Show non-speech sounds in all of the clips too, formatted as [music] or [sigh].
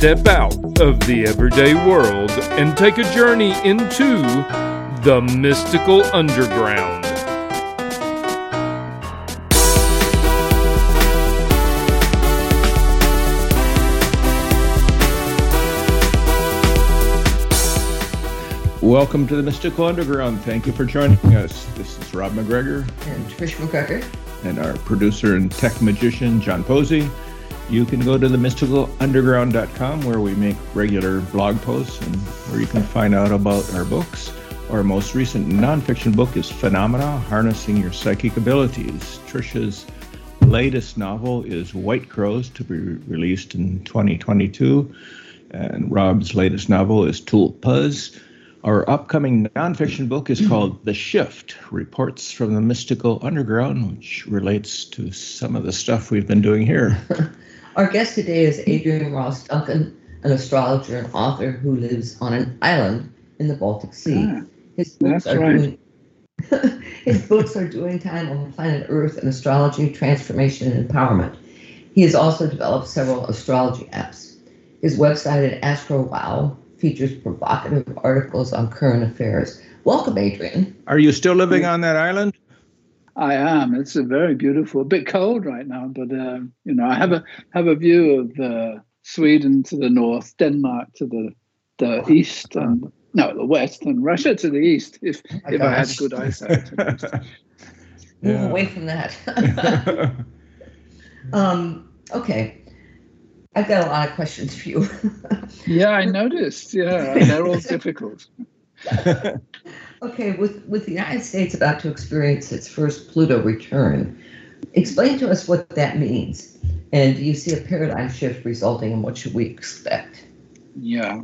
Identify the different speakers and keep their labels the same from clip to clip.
Speaker 1: Step out of the everyday world and take a journey into the mystical underground.
Speaker 2: Welcome to the Mystical Underground. Thank you for joining us. This is Rob McGregor.
Speaker 3: And Trish McGregor.
Speaker 2: And our producer and tech magician, John Posey. You can go to the mysticalunderground.com where we make regular blog posts and where you can find out about our books. Our most recent nonfiction book is Phenomena Harnessing Your Psychic Abilities. Trisha's latest novel is White Crows to be released in 2022. And Rob's latest novel is Tulpas our upcoming nonfiction book is called The Shift Reports from the Mystical Underground, which relates to some of the stuff we've been doing here. [laughs]
Speaker 3: Our guest today is Adrian Ross Duncan, an astrologer and author who lives on an island in the Baltic Sea.
Speaker 4: Ah, his books are
Speaker 3: right. doing [laughs] his books are doing time on planet Earth and astrology, transformation, and empowerment. He has also developed several astrology apps. His website at AstroWow features provocative articles on current affairs. Welcome, Adrian.
Speaker 2: Are you still living on that island?
Speaker 4: I am. It's a very beautiful, a bit cold right now, but uh, you know, I have a have a view of uh, Sweden to the north, Denmark to the the east, and no, the west, and Russia to the east. If I if I had good eyesight. [laughs]
Speaker 3: Move away from that. [laughs] um, okay. I've got a lot of questions for you.
Speaker 4: yeah, I noticed. Yeah, they're all [laughs] difficult.
Speaker 3: Okay, with with the United States about to experience its first Pluto return, explain to us what that means, and do you see a paradigm shift resulting, and what should we expect?
Speaker 4: Yeah,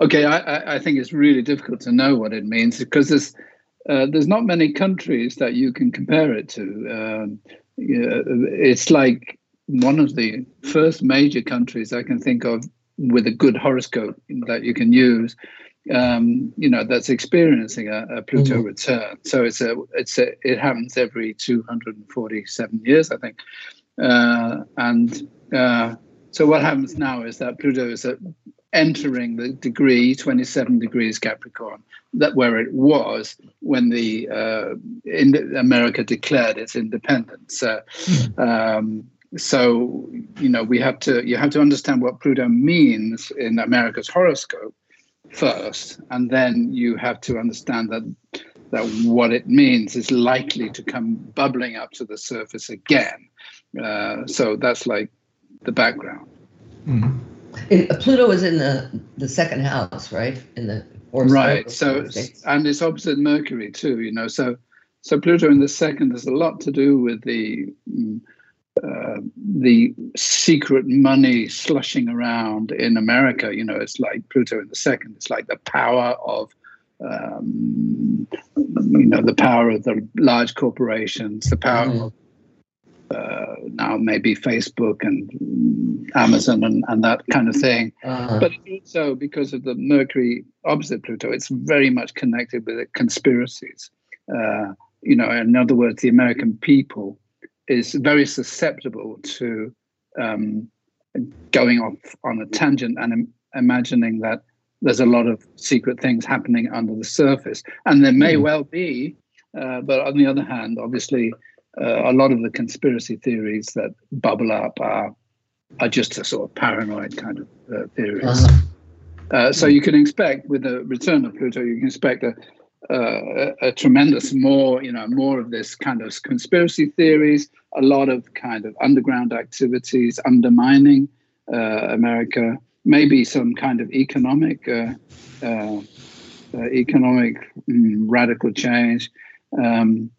Speaker 4: okay. I I think it's really difficult to know what it means because there's uh, there's not many countries that you can compare it to. Um, it's like one of the first major countries I can think of with a good horoscope that you can use. Um, you know that's experiencing a, a Pluto mm-hmm. return. So it's a it's a it happens every 247 years, I think. Uh, and uh, so what happens now is that Pluto is entering the degree 27 degrees Capricorn, that where it was when the uh, in America declared its independence. Mm-hmm. um, so you know we have to you have to understand what Pluto means in America's horoscope first, and then you have to understand that that what it means is likely to come bubbling up to the surface again. Uh, so that's like the background.
Speaker 3: Mm-hmm. Pluto is in the the second house, right? In the
Speaker 4: right. So and it's opposite Mercury too. You know, so so Pluto in the second has a lot to do with the mm, uh, the secret money slushing around in America. You know, it's like Pluto in the second. It's like the power of, um, you know, the power of the large corporations, the power mm-hmm. of uh, now maybe Facebook and Amazon and, and that kind of thing. Uh-huh. But also because of the Mercury opposite Pluto, it's very much connected with the conspiracies. Uh, you know, in other words, the American people is very susceptible to um, going off on a tangent and Im- imagining that there's a lot of secret things happening under the surface. And there may mm. well be, uh, but on the other hand, obviously, uh, a lot of the conspiracy theories that bubble up are, are just a sort of paranoid kind of uh, theories. Uh-huh. Uh, so you can expect, with the return of Pluto, you can expect a, uh, a, tremendous more, you know, more of this kind of conspiracy theories, a lot of kind of underground activities undermining uh, America, maybe some kind of economic, uh, uh, uh economic mm, radical change, um,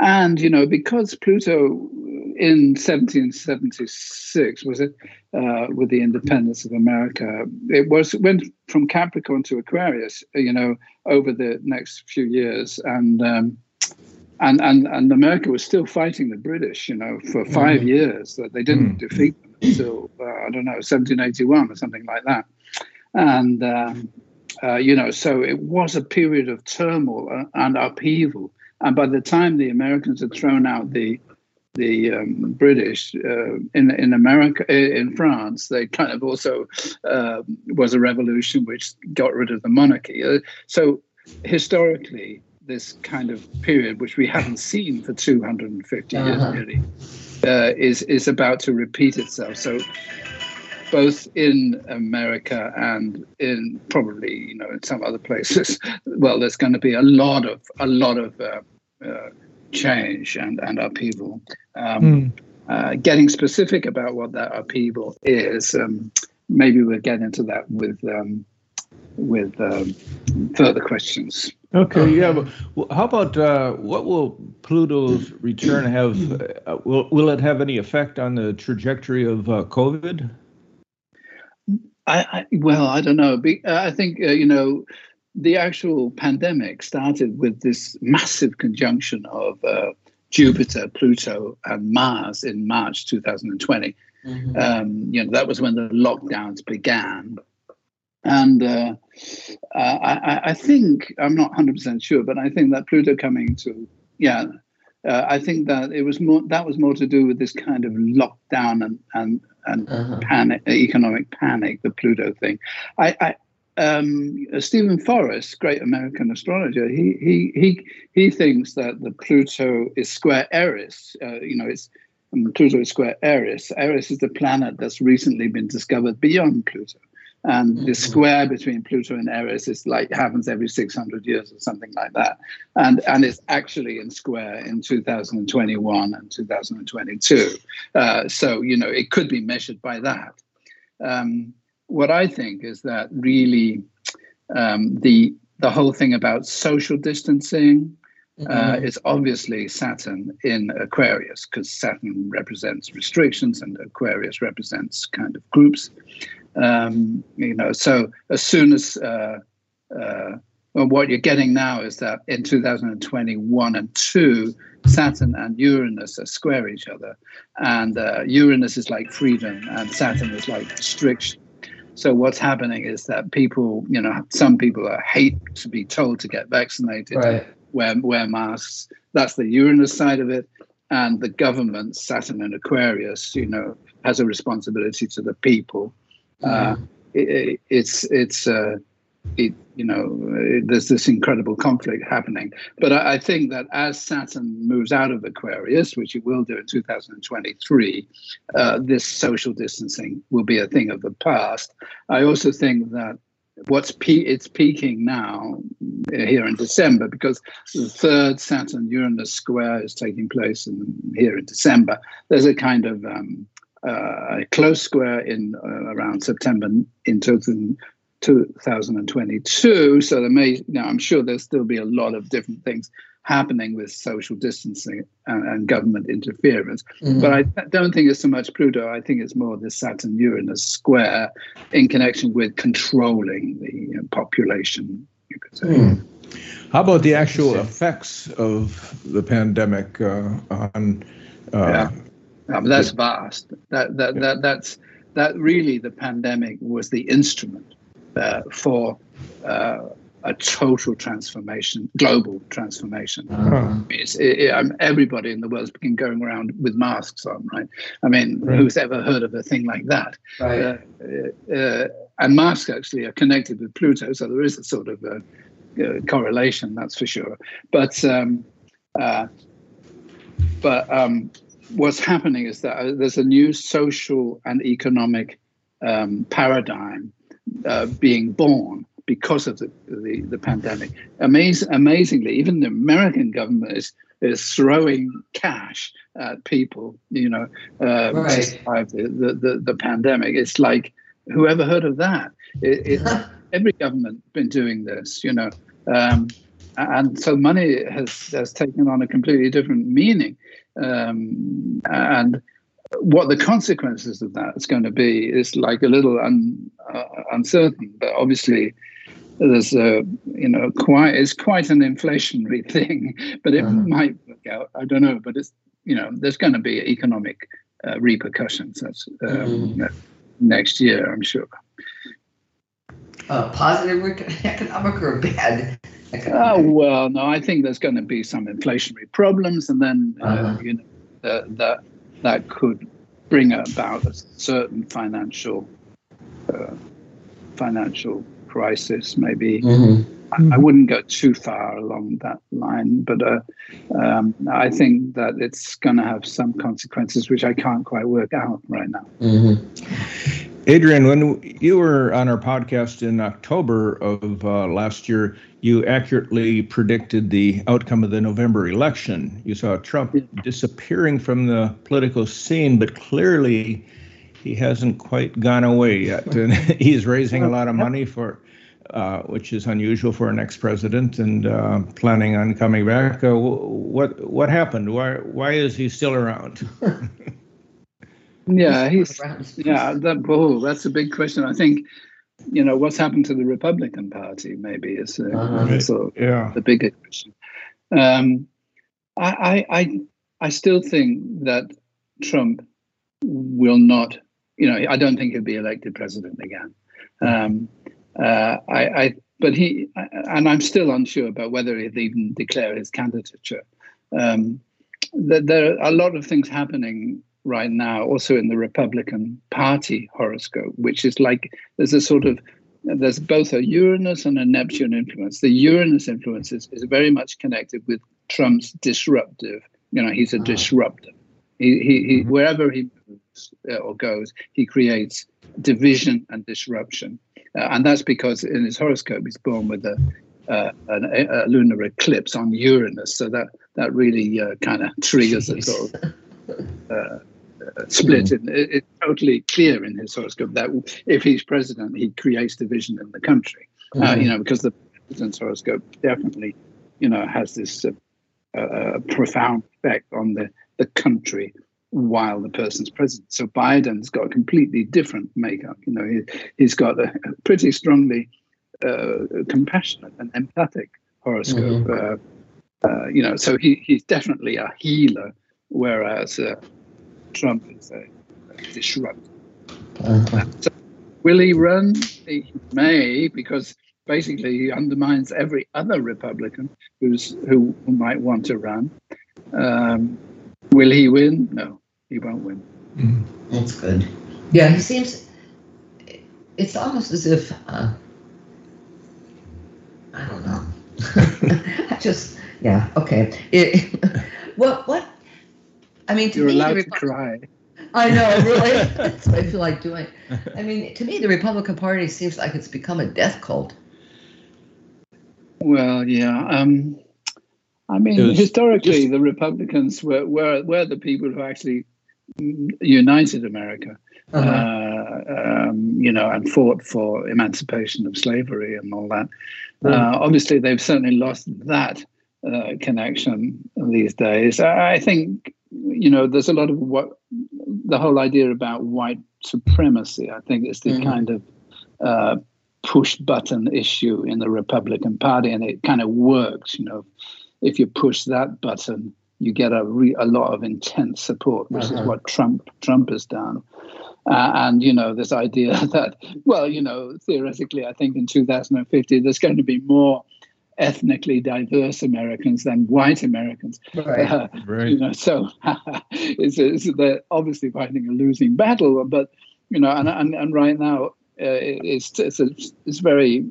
Speaker 4: and you know, because Pluto in 1776, was it, uh, with the independence of America, it was went from Capricorn to Aquarius, you know, over the next few years, and um, and and and America was still fighting the British, you know, for five mm. years. That they didn't mm. defeat them until uh, I don't know 1781 or something like that, and. Um, uh, you know, so it was a period of turmoil and upheaval. And by the time the Americans had thrown out the the um, British uh, in in America in France, they kind of also uh, was a revolution which got rid of the monarchy. Uh, so historically, this kind of period, which we haven't seen for 250 uh-huh. years, really, uh, is is about to repeat itself. So both in America and in probably you know in some other places. [laughs] Well, there's going to be a lot of a lot of uh, uh, change and and upheaval. Um, mm. uh, getting specific about what that upheaval is, um, maybe we'll get into that with um, with um, further questions.
Speaker 2: Okay, yeah. But how about uh, what will Pluto's return have? Uh, will will it have any effect on the trajectory of uh, COVID?
Speaker 4: I, I, well, I don't know. I think uh, you know the actual pandemic started with this massive conjunction of uh, Jupiter, Pluto, and Mars in March 2020. Mm-hmm. Um, you know that was when the lockdowns began, and uh, uh, I, I, think I'm not 100 percent sure, but I think that Pluto coming to yeah. Uh, I think that it was more that was more to do with this kind of lockdown and and and uh-huh. panic, economic panic, the Pluto thing. I, I um, Steven Forrest, great American astrologer, he he he he thinks that the Pluto is square Eris. Uh, you know, it's um, Pluto is square Eris. Eris is the planet that's recently been discovered beyond Pluto. And mm-hmm. the square between Pluto and Eris is like happens every 600 years or something like that. And, and it's actually in square in 2021 and 2022. Uh, so, you know, it could be measured by that. Um, what I think is that really um, the, the whole thing about social distancing, uh, mm-hmm. is obviously Saturn in Aquarius because Saturn represents restrictions and Aquarius represents kind of groups. Um, you know, so as soon as uh, uh, well, what you're getting now is that in 2021 and 2, Saturn and Uranus are square each other. And uh, Uranus is like freedom, and Saturn is like restriction. So what's happening is that people, you know, some people are hate to be told to get vaccinated, right. wear wear masks. That's the Uranus side of it, and the government, Saturn and Aquarius, you know, has a responsibility to the people uh, it, it's it's uh, it, you know it, there's this incredible conflict happening. But I, I, think that as Saturn moves out of Aquarius, which it will do in 2023, uh, this social distancing will be a thing of the past. I also think that what's pe- it's peaking now here in December because the third Saturn Uranus square is taking place in, here in December. There's a kind of um, uh, a close square in uh, around September in 2022. So there may, now I'm sure there'll still be a lot of different things happening with social distancing and, and government interference. Mm-hmm. But I don't think it's so much Pluto. I think it's more the Saturn Uranus square in connection with controlling the you know, population, you could say. Mm.
Speaker 2: How about the actual effects of the pandemic uh, on uh, yeah.
Speaker 4: That's vast. That, that, that, that's, that really the pandemic was the instrument uh, for uh, a total transformation, global transformation. Uh-huh. It, it, um, everybody in the world's been going around with masks on, right? I mean, right. who's ever heard of a thing like that? Right. Uh, uh, uh and masks actually are connected with Pluto, so there is a sort of a, a correlation, that's for sure. But um, uh, but um, what's happening is that uh, there's a new social and economic um, paradigm uh, being born because of the, the, the pandemic. Amaz- amazingly, even the American government is, is throwing cash at people, you know, uh, right. the, the, the, pandemic. It's like, whoever heard of that? It, it, [laughs] every government been doing this, you know. Um, and so money has has taken on a completely different meaning, um, and what the consequences of that is going to be is like a little un, uh, uncertain. But obviously, there's a you know quite it's quite an inflationary [laughs] thing, but it uh-huh. might work out. I don't know, but it's you know there's going to be economic uh, repercussions that's, um, mm-hmm. next year, I'm sure.
Speaker 3: Uh, positive [laughs] economic or bad?
Speaker 4: Oh well, no. I think there's going to be some inflationary problems, and then uh, uh-huh. you know that that that could bring about a certain financial uh, financial crisis, maybe. Mm-hmm. I, I, wouldn't go too far along that line, but uh, um, I think that it's going to have some consequences which I can't quite work out right now.
Speaker 2: Mm-hmm. Adrian, when you were on our podcast in October of uh, last year, you accurately predicted the outcome of the November election. You saw Trump disappearing from the political scene, but clearly he hasn't quite gone away yet. [laughs] And he's raising a lot of money for, uh, which is unusual for an ex-president, and uh, planning on coming back. Uh, what what happened? Why why is he still around? [laughs]
Speaker 4: yeah, he's yeah. That oh, that's a big question. I think you know what's happened to the Republican Party. Maybe is uh, uh-huh. so yeah. the bigger question. Um, I, I I still think that Trump will not. You know, I don't think he'll be elected president again. Um, uh, I, I, but he, and I'm still unsure about whether he'll even declare his candidature. Um, there are a lot of things happening right now, also in the Republican Party horoscope, which is like there's a sort of there's both a Uranus and a Neptune influence. The Uranus influence is, is very much connected with Trump's disruptive. You know, he's a uh-huh. disruptor. He, he, he mm-hmm. wherever he moves uh, or goes, he creates division and disruption, uh, and that's because in his horoscope he's born with a, uh, a, a lunar eclipse on Uranus, so that that really uh, kind of triggers a sort of split. Mm. It, it's totally clear in his horoscope that if he's president, he creates division in the country. Uh, you know, because the president's horoscope definitely, you know, has this uh, uh, profound effect on the the country while the person's president. So Biden's got a completely different makeup. You know, he, he's got a, a pretty strongly uh, compassionate and empathic horoscope. Mm-hmm. Uh, uh, you know, so he, he's definitely a healer, whereas uh, Trump is a, a disruptor. Uh-huh. So will he run? He may, because basically he undermines every other Republican who's who, who might want to run. Um, will he win? No, he won't win.
Speaker 3: Mm-hmm. That's good. Yeah, he seems. It's almost as if uh, I don't know. [laughs] I just yeah okay. It, [laughs] what what I mean,
Speaker 4: to you're me, allowed to cry.
Speaker 3: I know, [laughs] really. That's [laughs] what I feel like doing. [laughs] I mean, to me, the Republican Party seems like it's become a death cult.
Speaker 4: Well, yeah. Um, I mean, historically, just, the Republicans were, were were the people who actually united America. Uh-huh. Uh, um, you know, and fought for emancipation of slavery and all that. Uh, obviously, they've certainly lost that uh, connection these days. I think you know, there's a lot of what the whole idea about white supremacy. I think it's the mm-hmm. kind of uh, push button issue in the Republican Party, and it kind of works. You know, if you push that button, you get a re- a lot of intense support, which uh-huh. is what Trump Trump has done. Uh, and you know, this idea [laughs] that, well, you know, theoretically, I think in 2050 there's going to be more ethnically diverse Americans than white Americans.
Speaker 3: Right. Uh,
Speaker 4: right. You know, so [laughs] it's, it's, they're obviously fighting a losing battle. But you know, and and, and right now uh, it's it's it's very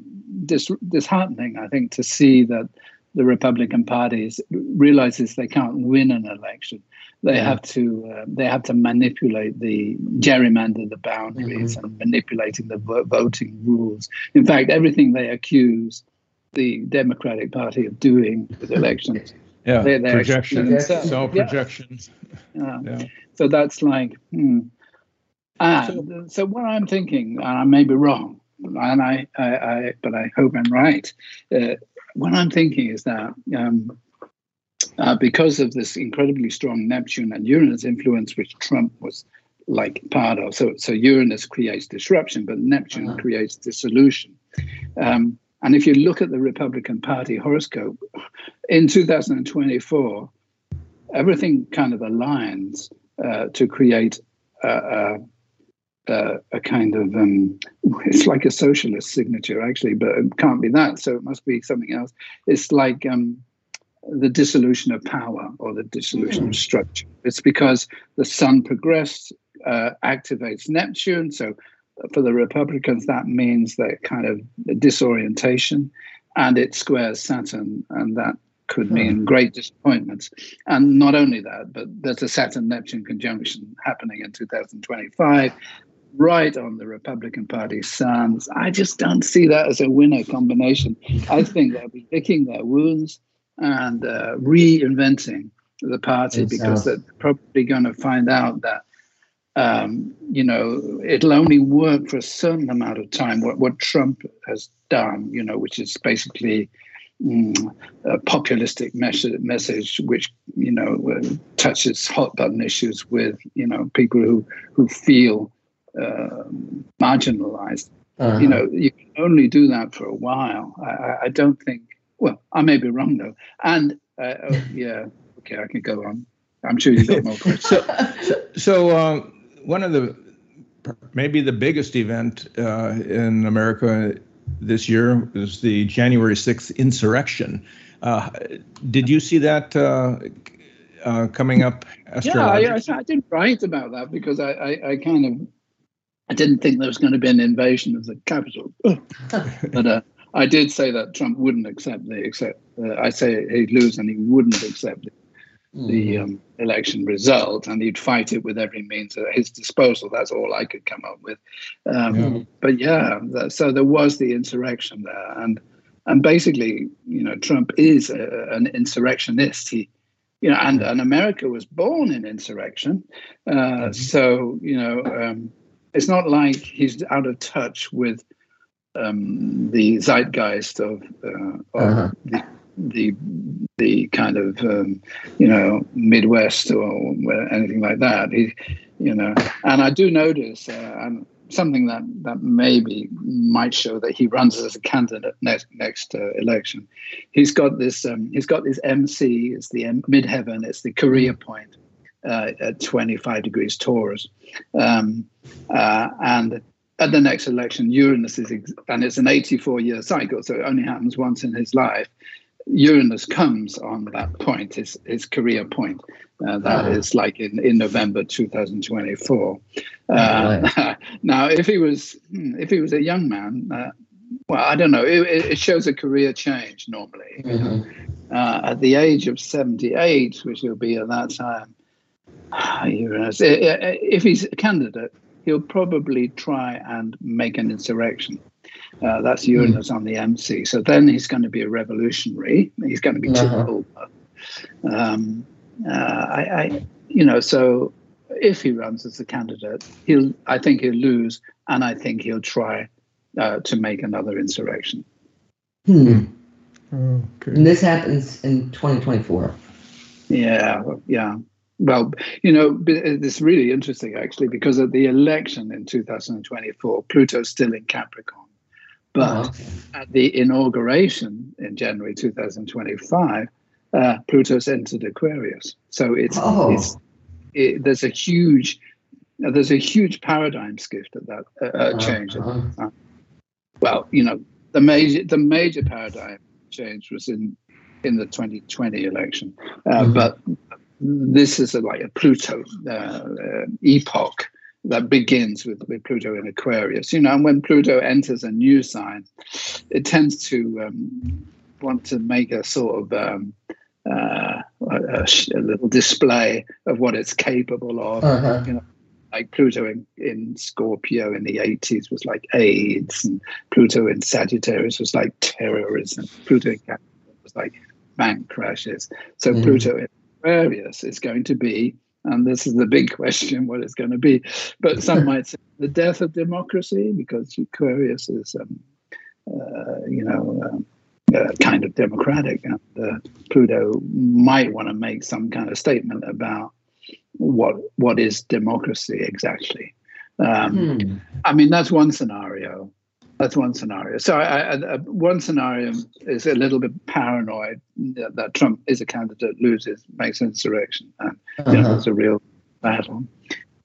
Speaker 4: dis- disheartening, I think, to see that the Republican Party realizes they can't win an election. They yeah. have to uh, they have to manipulate the gerrymander the boundaries mm-hmm. and manipulating the vo- voting rules. In fact, everything they accuse the Democratic Party of doing with elections.
Speaker 2: Yeah, they're, they're projections, self projections.
Speaker 4: Yeah. yeah. So that's like, hmm. And so, so, what I'm thinking, and I may be wrong, and I, I, I but I hope I'm right. Uh, what I'm thinking is that um, uh, because of this incredibly strong Neptune and Uranus influence, which Trump was like part of, so so Uranus creates disruption, but Neptune uh-huh. creates dissolution. Um, and if you look at the Republican Party horoscope in 2024, everything kind of aligns uh, to create a, a, a kind of um, it's like a socialist signature actually, but it can't be that. So it must be something else. It's like um, the dissolution of power or the dissolution mm. of structure. It's because the sun progressed, uh, activates Neptune. So for the Republicans, that means that kind of disorientation, and it squares Saturn, and that could hmm. mean great disappointments. And not only that, but there's a Saturn Neptune conjunction happening in 2025, right on the Republican Party sands. I just don't see that as a winner combination. I think they'll be licking their wounds and uh, reinventing the party because they're probably going to find out that um, you know, it'll only work for a certain amount of time. What, what Trump has done, you know, which is basically mm, a populistic message, message which, you know, uh, touches hot button issues with, you know, people who, who feel uh, marginalized. Uh-huh. You know, you can only do that for a while. I, I don't think, well, I may be wrong though. And uh, oh, [laughs] yeah, okay, I can go on. I'm sure you've got more [laughs] questions.
Speaker 2: so, so, so um, one of the maybe the biggest event uh, in America this year was the January 6th insurrection. Uh, did you see that uh, uh coming up?
Speaker 4: Yeah, I, I, didn't write about that because I, I, I, kind of I didn't think there was going to be an invasion of the Capitol. [laughs] but uh, I did say that Trump wouldn't accept the accept. Uh, I say he'd lose and he wouldn't accept it the mm-hmm. um, election result, and he'd fight it with every means at his disposal. That's all I could come up with. Um, yeah. But yeah, so there was the insurrection there, and and basically, you know, Trump is a, an insurrectionist. He, you know, and and America was born in insurrection, uh, mm-hmm. so you know, um, it's not like he's out of touch with um, the zeitgeist of, uh, of uh-huh. the the the kind of um, you know Midwest or anything like that. He, you know, and I do notice uh, something that that maybe might show that he runs as a candidate next next uh, election. He's got this. Um, he's got this MC. It's the M- midheaven. It's the career point uh, at 25 degrees Taurus, um, uh, and at the next election, Uranus is, ex- and it's an 84 year cycle, so it only happens once in his life. Uranus comes on that point, his, his career point. Uh, that oh. is like in, in November 2024. Uh, [laughs] now, if he was hmm, if he was a young man, uh, well, I don't know. It, it, shows a career change normally. Mm-hmm. Uh, at the age of 78, which he'll be at that time, [sighs] Uranus, if he's a candidate, he'll probably try and make an insurrection. Uh, that's. Uranus mm. on the MC. So then he's going to be a revolutionary. He's going to be uh-huh. too old. Um, uh, I, I, you know, so if he runs as a candidate, he'll. I think he'll lose, and I think he'll try uh, to make another insurrection.
Speaker 3: Hmm. Okay. And this happens in 2024.
Speaker 4: Yeah, yeah. Well, you know, it's really interesting actually because at the election in 2024, Pluto's still in Capricorn. But okay. at the inauguration in January 2025, uh, Pluto's entered Aquarius. So it's, oh. it's it, there's a huge uh, there's a huge paradigm shift at that uh, uh, change. Uh-huh. well, you know, the major the major paradigm change was in in the 2020 election, uh, mm-hmm. but this is a, like a Pluto uh, epoch that begins with, with Pluto in Aquarius. You know, and when Pluto enters a new sign, it tends to um, want to make a sort of um, uh, a, a, little display of what it's capable of. Uh-huh. You know, like Pluto in, in Scorpio in the 80s was like AIDS, and Pluto in Sagittarius was like terrorism. Pluto in Capricorn was like bank crashes. So mm. Pluto in Aquarius is going to be and this is the big [laughs] question what it's going to be. But some [laughs] might say the death of democracy because Aquarius is, um, uh, you know, um, uh, kind of democratic. And uh, Pluto might want to make some kind of statement about what what is democracy exactly. Um, hmm. I mean, that's one scenario. That's one scenario. So, I, I, one scenario is a little bit paranoid that, that, Trump is a candidate, loses, makes insurrection, and uh-huh. you know, it's a real battle.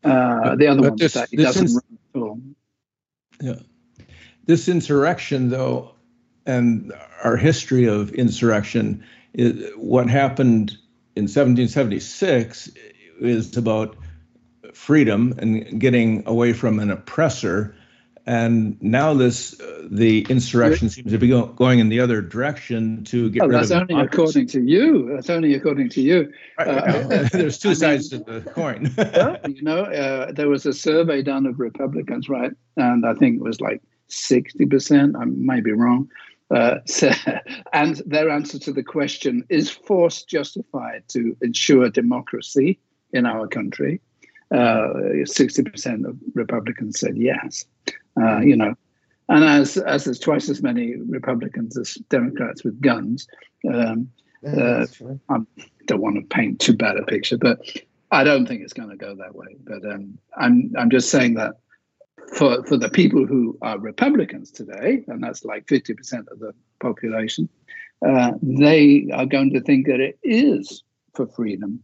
Speaker 4: Uh, the other one is that he doesn't ins- run at all.
Speaker 2: Yeah, this insurrection, though, and our history of insurrection, is what happened in 1776 is about freedom and getting away from an oppressor. And now this, uh, the insurrection seems to be go- going in the other direction to get oh, rid
Speaker 4: that's of. That's only according to you. That's only according to you.
Speaker 2: Right, uh, [laughs] [laughs] There's two I sides mean, to the coin. [laughs]
Speaker 4: well, you know, uh, there was a survey done of Republicans, right? And I think it was like 60%. I might be wrong. Uh, so, and their answer to the question is force justified to ensure democracy in our country? Uh, 60% of Republicans said yes. Uh, you know, and as as there's twice as many Republicans as Democrats with guns, um, uh, I don't want to paint too bad a picture, but I don't think it's going to go that way. But um, I'm I'm just saying that for for the people who are Republicans today, and that's like 50% of the population, uh, they are going to think that it is for freedom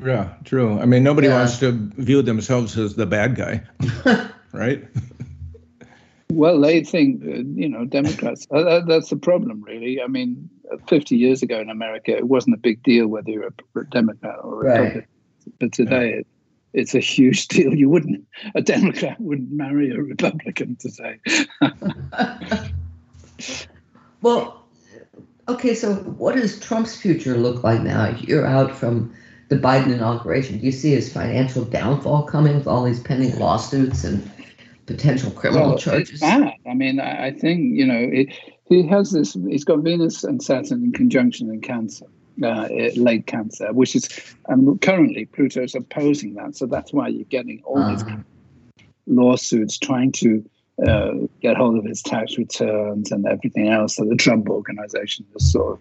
Speaker 2: yeah, true. I mean, nobody yeah. wants to view themselves as the bad guy, [laughs] right?
Speaker 4: Well, they think, uh, you know, Democrats, uh, that's the problem, really. I mean, 50 years ago in America, it wasn't a big deal whether you're a Democrat or a Republican. Right. But today, yeah. it, it's a huge [laughs] deal. You wouldn't, a Democrat wouldn't marry a Republican today. [laughs]
Speaker 3: well, okay, so what does Trump's future look like now? You're out from the Biden inauguration? Do you see his financial downfall coming with all these pending lawsuits and potential criminal well, charges?
Speaker 4: Bad. I mean, I, I think you know it, he has this. He's got Venus and Saturn in conjunction in Cancer. Uh, late cancer, which is um, currently Pluto's opposing that, so that's why you're getting all uh-huh. these lawsuits trying to uh, get hold of his tax returns and everything else that the Trump organization has sort of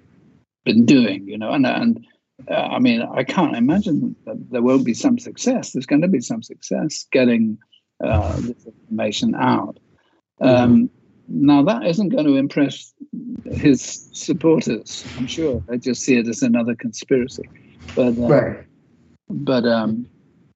Speaker 4: been doing, you know, and and uh, I mean, I can't imagine that there won't be some success. There's going to be some success getting uh, this information out. Um, mm-hmm. Now, that isn't going to impress his supporters, I'm sure. They just see it as another conspiracy. But, uh, right. but um,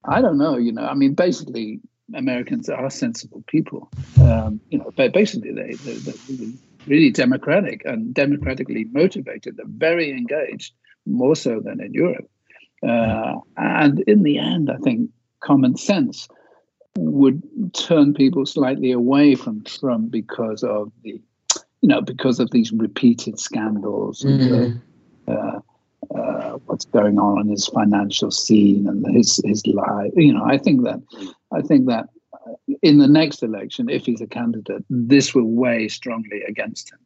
Speaker 4: I don't know, you know, I mean, basically, Americans are sensible people. Um, you know, basically, they, they, they're really, really democratic and democratically motivated. They're very engaged more so than in Europe. Uh, and in the end, I think common sense would turn people slightly away from Trump because of the, you know, because of these repeated scandals mm-hmm. and uh, uh, what's going on in his financial scene and his his life. You know, I think that I think that uh, in the next election, if he's a candidate, this will weigh strongly against him.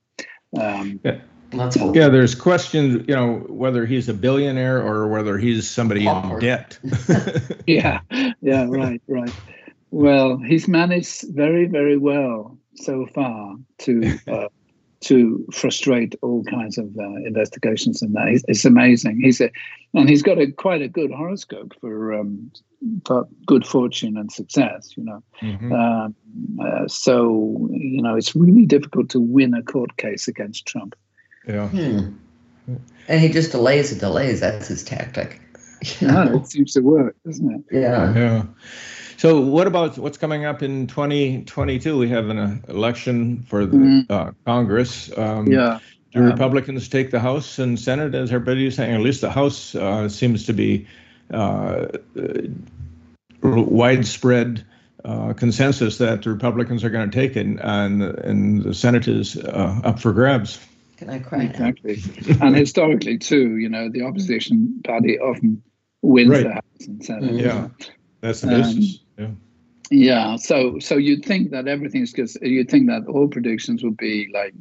Speaker 4: Um,
Speaker 2: yeah. Yeah, there's questions, you know, whether he's a billionaire or whether he's somebody in debt. [laughs] [laughs]
Speaker 4: yeah, yeah, right, right. Well, he's managed very, very well so far to [laughs] uh, to frustrate all kinds of uh, investigations and that. It's, it's, amazing. He's a, and he's got a quite a good horoscope for um, for good fortune and success. You know, mm-hmm. um, uh, so you know it's really difficult to win a court case against Trump.
Speaker 2: Yeah. Hmm.
Speaker 3: And he just delays and delays. That's his tactic. [laughs]
Speaker 4: Yeah, it seems to work, doesn't it?
Speaker 3: Yeah.
Speaker 2: Yeah. So, what about what's coming up in 2022? We have an uh, election for the mm-hmm. uh, Congress.
Speaker 4: Um, yeah.
Speaker 2: Do um, Republicans take the House and Senate, as everybody's saying? At least the House uh, seems to be uh, widespread uh, consensus that the Republicans are going to take it, and, and the Senate is uh, up for grabs.
Speaker 3: Can I cry?
Speaker 4: Exactly. and historically, too, you know, the opposition party often wins right. the House and Senate.
Speaker 2: Yeah, that's the business. Um,
Speaker 4: yeah. Yeah. So, so you'd think that everything's because you'd think that all predictions would be like,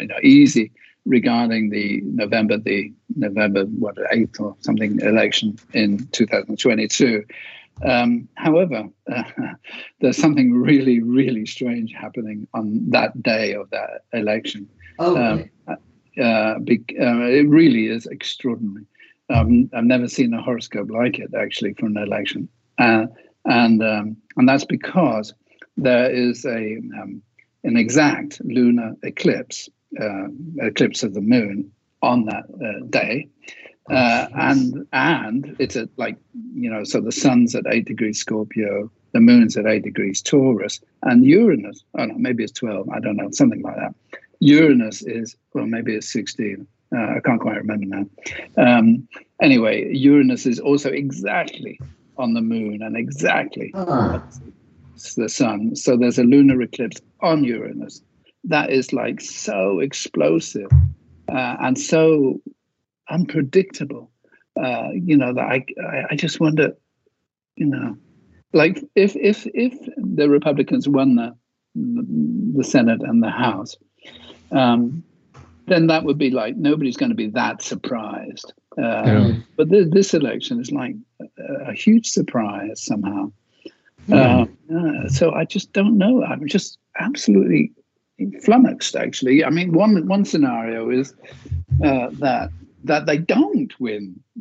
Speaker 4: you know, easy regarding the November the November what eighth or something election in 2022. Um, however, uh, [laughs] there's something really, really strange happening on that day of that election.
Speaker 3: Oh, um,
Speaker 4: uh, be, uh, it really is extraordinary. Um, I've never seen a horoscope like it actually for an election, uh, and um, and that's because there is a um, an exact lunar eclipse, uh, eclipse of the moon on that uh, day, uh, and and it's at like you know so the sun's at eight degrees Scorpio, the moon's at eight degrees Taurus, and Uranus. Oh no, maybe it's twelve. I don't know, something like that. Uranus is well, maybe it's sixteen. Uh, I can't quite remember now. Um, anyway, Uranus is also exactly on the moon and exactly uh. the sun. So there's a lunar eclipse on Uranus. That is like so explosive uh, and so unpredictable. Uh, you know that I, I I just wonder, you know, like if if if the Republicans won the the Senate and the House, um, then that would be like nobody's going to be that surprised. Um, yeah. But th- this election is like a, a huge surprise somehow. Uh, uh, so I just don't know. I'm just absolutely flummoxed. Actually, I mean, one one scenario is uh, that that they don't win. [laughs]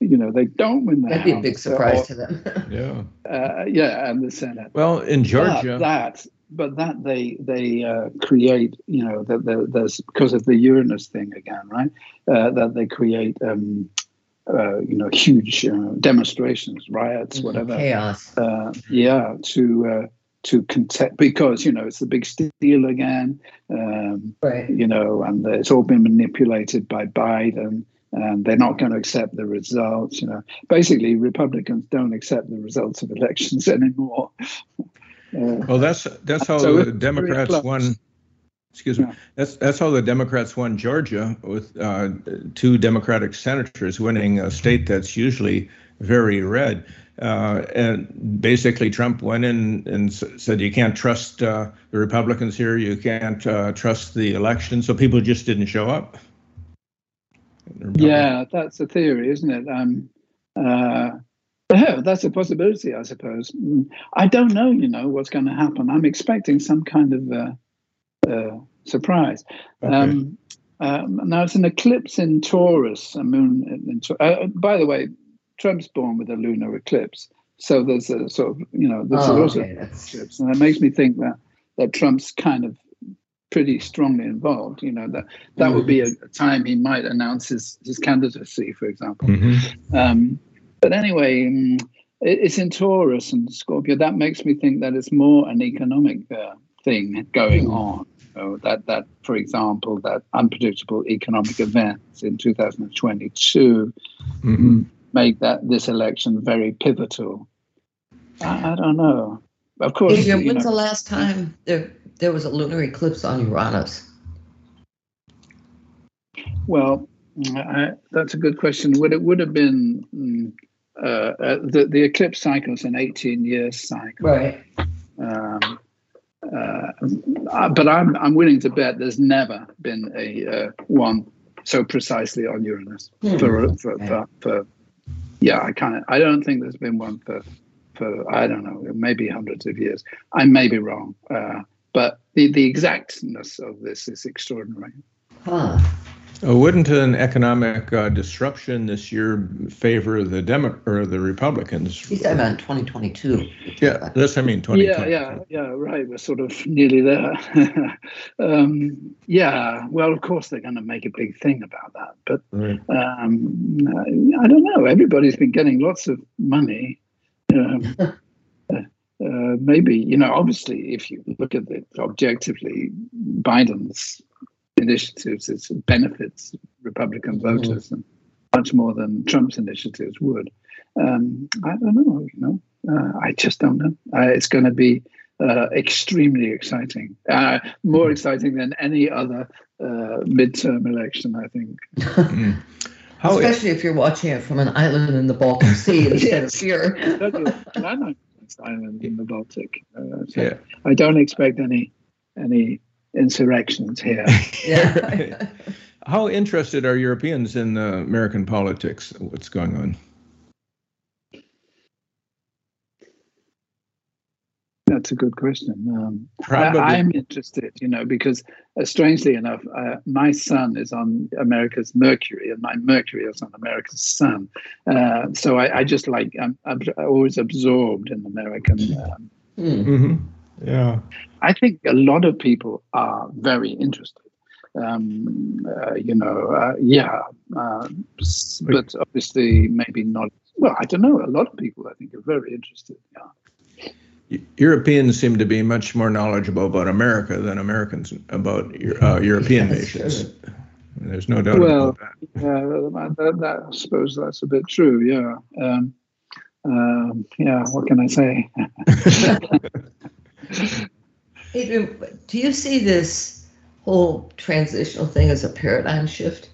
Speaker 4: you know, they don't win. The
Speaker 3: That'd be a big surprise or, to them.
Speaker 2: yeah. [laughs]
Speaker 4: Uh, yeah, and the Senate.
Speaker 2: Well, in Georgia,
Speaker 4: but that but that they they uh, create. You know, that the, there's because of the Uranus thing again, right? Uh, that they create. Um, uh, you know, huge uh, demonstrations, riots, mm-hmm. whatever.
Speaker 3: Chaos.
Speaker 4: Uh, yeah, to to contest because you know it's the big steal again um,
Speaker 3: right.
Speaker 4: you know and it's all been manipulated by biden and they're not going to accept the results you know basically republicans don't accept the results of elections [laughs] anymore uh,
Speaker 2: well that's that's how so the democrats won excuse me yeah. that's that's how the democrats won georgia with uh, two democratic senators winning a state that's usually very red uh, and basically, Trump went in and said, You can't trust uh, the Republicans here. You can't uh, trust the election. So people just didn't show up.
Speaker 4: Yeah, that's a theory, isn't it? Um, uh, yeah, that's a possibility, I suppose. Mm, I don't know, you know, what's going to happen. I'm expecting some kind of uh, uh, surprise. Okay. Um, um, now, it's an eclipse in Taurus, a moon. In, in, by the way, Trump's born with a lunar eclipse. So there's a sort of, you know, there's oh, a lot okay, of eclipse. And that makes me think that, that Trump's kind of pretty strongly involved. You know, that that mm-hmm. would be a, a, time he might announce his, his candidacy, for example. Mm-hmm. Um, but anyway, um, it's in Taurus and Scorpio. That makes me think that it's more an economic uh, thing going mm-hmm. on. So that, that, for example, that unpredictable economic events in 2022 mm-hmm make that this election very pivotal. I, I don't know. Of course,
Speaker 3: Adrian, when's know, the last time there there was a lunar eclipse on Uranus?
Speaker 4: Well, I, that's a good question. Would it would have been mm, uh, uh, the the eclipse cycle is an eighteen year cycle,
Speaker 3: right?
Speaker 4: Um, uh, but I'm I'm willing to bet there's never been a uh, one so precisely on Uranus hmm. for, for, for, for yeah, I kind of I don't think there's been one for for I don't know maybe hundreds of years. I may be wrong, uh, but the the exactness of this is extraordinary.
Speaker 3: Huh.
Speaker 2: Uh, wouldn't an economic uh, disruption this year favor the Demo- or the Republicans?
Speaker 3: He said about 2022.
Speaker 2: Yeah, that's I mean 2022.
Speaker 4: Yeah, yeah, yeah. Right, we're sort of nearly there. [laughs] um, yeah, well, of course they're going to make a big thing about that, but right. um, I don't know. Everybody's been getting lots of money. Um, [laughs] uh, maybe you know, obviously, if you look at it objectively, Biden's initiatives it benefits Republican voters mm. and much more than Trump's initiatives would. Um, I don't know, you know, uh, I just don't know. Uh, it's going to be uh, extremely exciting, uh, more mm-hmm. exciting than any other uh, midterm election, I think. [laughs]
Speaker 3: Mm. How Especially if you're watching it from an island in the Baltic Sea [laughs] instead of here.
Speaker 4: island in the Baltic. Uh, so yeah. I don't expect any any insurrections here.
Speaker 3: yeah. [laughs]
Speaker 2: How interested are Europeans in uh, American politics? What's going on?
Speaker 4: that's a good question. Um, I, am interested, you know, because uh, strangely enough, uh, my sun is on America's Mercury, and my Mercury is on America's Sun. Uh, so I, I, just like I'm, I'm, always absorbed in American. Um,
Speaker 2: mm-hmm. Yeah,
Speaker 4: I think a lot of people are very interested. Um, uh, you know, uh, yeah, uh, but obviously maybe not. Well, I don't know. A lot of people, I think, are very interested. Yeah.
Speaker 2: Europeans seem to be much more knowledgeable about America than Americans about uh, European nations. There's no doubt well, about that.
Speaker 4: Yeah, that, that, I suppose that's a bit true. Yeah. Um, um, yeah. What can I say? [laughs] [laughs]
Speaker 3: Adrian, do you see this whole transitional thing as a paradigm shift?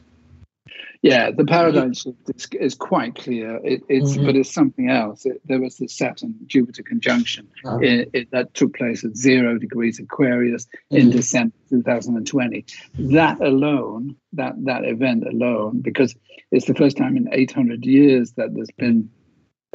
Speaker 4: Yeah, the paradigm shift is, is quite clear. It, it's mm-hmm. but it's something else. It, there was the Saturn Jupiter conjunction oh. it, that took place at zero degrees Aquarius mm-hmm. in December 2020. That alone, that that event alone, because it's the first time in 800 years that there's been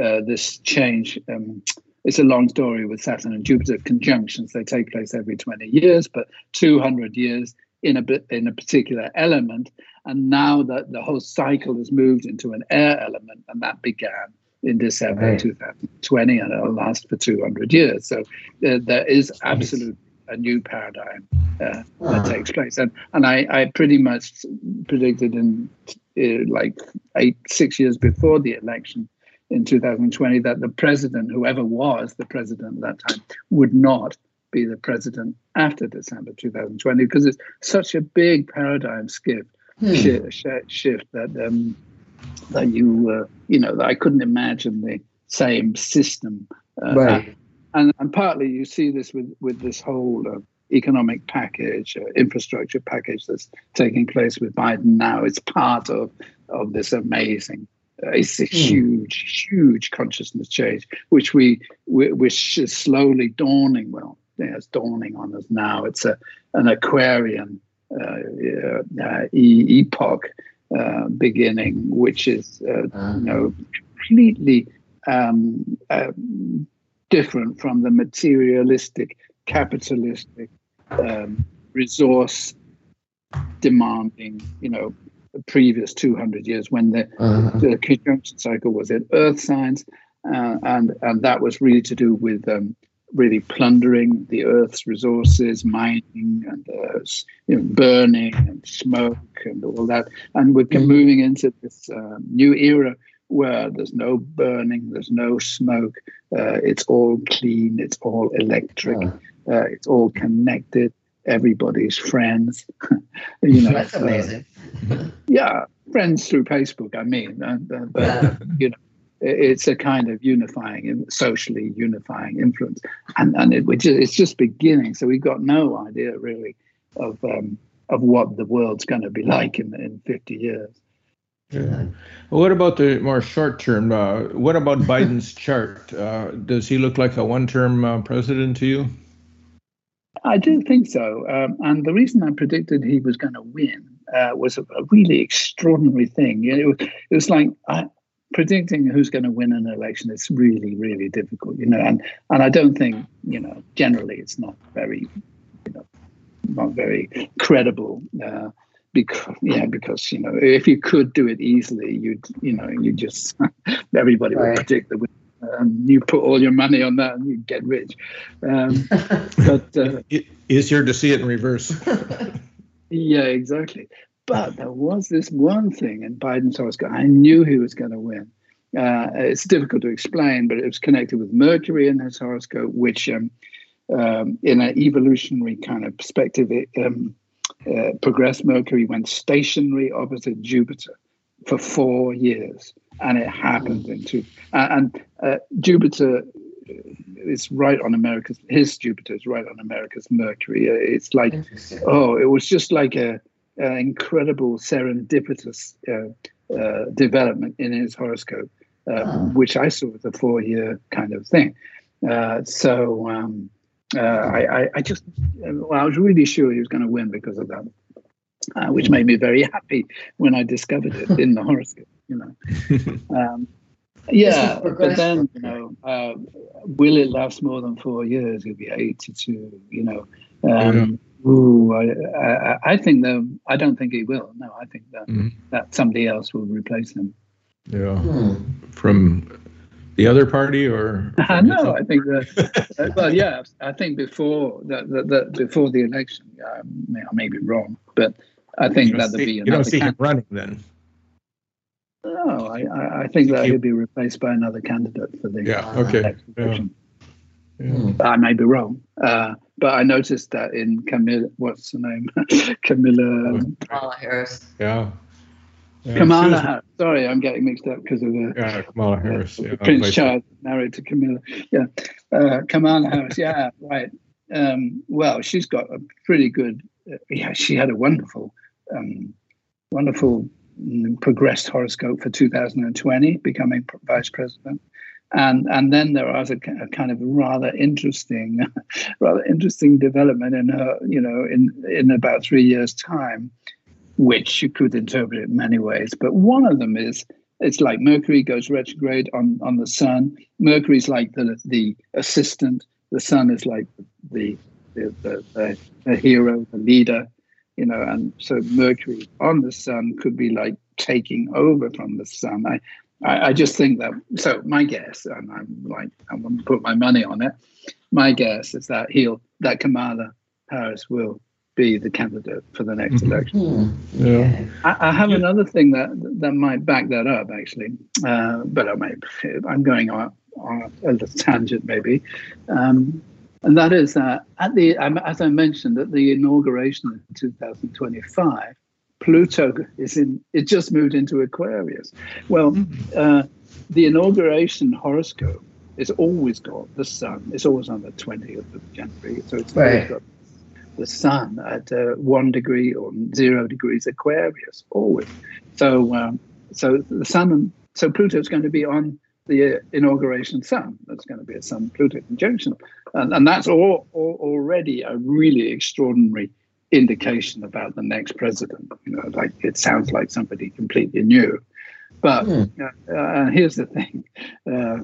Speaker 4: uh, this change. Um, it's a long story with Saturn and Jupiter conjunctions. They take place every 20 years, but 200 years in a in a particular element and now that the whole cycle has moved into an air element, and that began in December right. 2020, and it'll last for 200 years. So uh, there is absolutely a new paradigm uh, that takes place, and and I, I pretty much predicted in uh, like eight six years before the election in 2020 that the president, whoever was the president at that time, would not be the president after December 2020 because it's such a big paradigm shift hmm. shift, shift that um, that you uh, you know that I couldn't imagine the same system. Uh, right. And, and partly you see this with with this whole uh, economic package, uh, infrastructure package that's taking place with Biden now. It's part of of this amazing. Uh, it's a hmm. huge, huge consciousness change, which we, we which is slowly dawning. Well, yeah, it's dawning on us now. It's a an Aquarian uh, uh, epoch uh, beginning, which is uh-huh. you know completely um, different from the materialistic, capitalistic, um, resource demanding, you know, previous 200 years when the, uh-huh. the conjunction cycle was in earth signs, uh, and and that was really to do with um, really plundering the earth's resources, mining and uh, you know, burning and smoke and all that. And we're mm-hmm. moving into this uh, new era where there's no burning, there's no smoke. Uh, it's all clean, it's all electric, yeah. Uh, it's all connected. Everybody's friends. [laughs]
Speaker 3: you know, that's amazing. [laughs]
Speaker 4: yeah, friends through Facebook. I mean, uh, but yeah. you know it's a kind of unifying, socially unifying influence, and and it, it's just beginning. So we've got no idea really of um, of what the world's going to be [laughs] like in in fifty years.
Speaker 2: Yeah. What about the more short term? Uh, what about Biden's chart? Uh, does he look like a one term uh, president to you?
Speaker 4: I do think so. Um, and the reason I predicted he was going to win uh, was a, a, really extraordinary thing. It was, it was like I, predicting who's going to win an election is really, really difficult, you know. And and I don't think, you know, generally it's not very, you know, not very credible. Uh, because yeah, because you know, if you could do it easily, you'd you know, you just [laughs] everybody right. would predict the winner. And you put all your money on that, and you get rich. Um, [laughs] but uh,
Speaker 2: it, easier to see it in reverse. [laughs]
Speaker 4: yeah, exactly. But there was this one thing in Biden's horoscope. I knew he was going to win. Uh, it's difficult to explain, but it was connected with Mercury in his horoscope, which, um, um, in an evolutionary kind of perspective, it, um, uh, progressed Mercury went stationary opposite Jupiter for four years, and it happened in two. Uh, and uh, Jupiter is right on America's. His Jupiter is right on America's Mercury. It's like, oh, it was just like a uh, incredible serendipitous uh, uh, development in his horoscope, oh. which I saw as a four-year kind of thing. so um, I, I, just, well, I was really sure he was going to win because of that. Uh, which made me very happy when I discovered it [laughs] in the horoscope. You know, [laughs] um, Yeah, but then you know, uh, will it last more than four years? He'll be eighty-two. You know, um, yeah. ooh, I, I, I, think though, I don't think he will. No, I think that mm-hmm. that somebody else will replace him.
Speaker 2: Yeah, hmm. from the other party or [laughs]
Speaker 4: no i think that [laughs] uh, well yeah i think before the, the, the before the election i may be wrong but i think that'll be
Speaker 2: you don't see him running then
Speaker 4: no i i think that he'll be replaced by another candidate for the
Speaker 2: yeah okay yeah.
Speaker 4: Yeah. I may be wrong, uh, but I noticed that in Camilla, what's the name? [laughs] Camilla
Speaker 3: Kamala Harris.
Speaker 2: Yeah,
Speaker 4: yeah, Kamala Harris. Sorry, I'm getting mixed up because of the
Speaker 2: yeah, Kamala Harris. Uh, yeah,
Speaker 4: Prince Charles married to Camilla. Yeah, uh, Kamala Harris. Yeah, [laughs] right. Um, well, she's got a pretty good. Uh, yeah, she had a wonderful, um, wonderful Mm, progressed horoscope for 2020, becoming vice president. And and then there was a, a kind of rather interesting, [laughs] rather interesting development in her, you know, in in about three years' time which you could interpret in many ways. But one of them is it's like Mercury goes retrograde on, on the sun. Mercury's like the the assistant. The sun is like the the, the, the, the hero, the leader, you know, and so Mercury on the sun could be like taking over from the sun. I, I, I just think that. So my guess, and I'm like, I'm going to put my money on it. My guess is that he'll that Kamala Harris will be the candidate for the next mm-hmm. election.
Speaker 2: Hmm. Yeah.
Speaker 4: I, I have yeah. another thing that that might back that up, actually, uh, but I may, I'm going on, on a tangent, maybe, um, and that is that at the um, as I mentioned at the inauguration in 2025, Pluto is in. It just moved into Aquarius. Well, mm-hmm. uh, the inauguration horoscope is always got the sun. It's always on the 20th of January, so it's right. always got the sun at uh, one degree or zero degrees Aquarius always. So, um, so the sun, and, so Pluto is going to be on the uh, inauguration sun. That's going to be a Sun Pluto conjunction, and, and that's all, all, already a really extraordinary indication about the next president. You know, like it sounds like somebody completely new. But mm. uh, here's the thing: uh,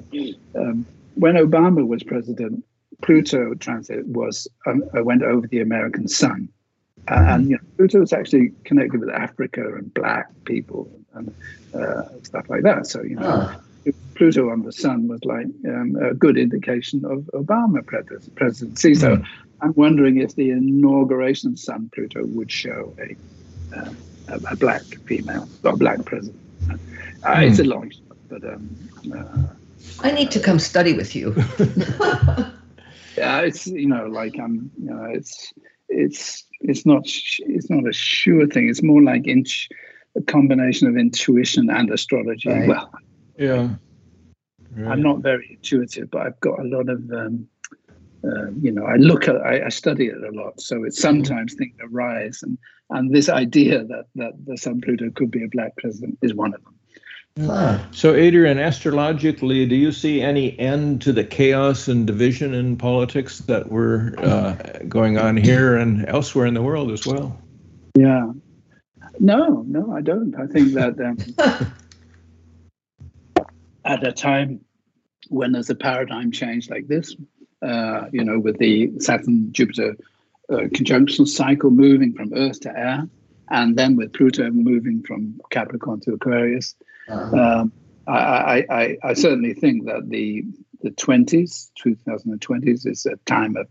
Speaker 4: um, when Obama was president, Pluto transit was um, uh, went over the American sun, uh, mm-hmm. and you know, Pluto was actually connected with Africa and black people and uh, stuff like that. So you know, oh. Pluto on the sun was like um, a good indication of Obama presidency. So mm. I'm wondering if the inauguration sun Pluto would show a uh, a, black female or black president. Mm. It's a long shot, but. Um,
Speaker 3: I need to come study with you. [laughs]
Speaker 4: yeah, it's you know like I'm um, you know it's it's it's not it's not a sure thing. It's more like inch a combination of intuition and astrology. Right. Well,
Speaker 2: yeah.
Speaker 4: Right. I'm not very intuitive, but I've got a lot of um, uh, you know, I look at, I, I, study it a lot, so it's mm-hmm. sometimes things arise, and and this idea that that the Sun Pluto could be a black president is one of them.
Speaker 2: So, Adrian, astrologically, do you see any end to the chaos and division in politics that were uh, going on here and elsewhere in the world as well?
Speaker 4: Yeah. No, no, I don't. I think that um, [laughs] at a time when there's a paradigm change like this, uh, you know, with the Saturn Jupiter uh, conjunction cycle moving from Earth to air, and then with Pluto moving from Capricorn to Aquarius, uh-huh. Um, I, I, I, certainly think that the the 20s, 2020s, is a time of,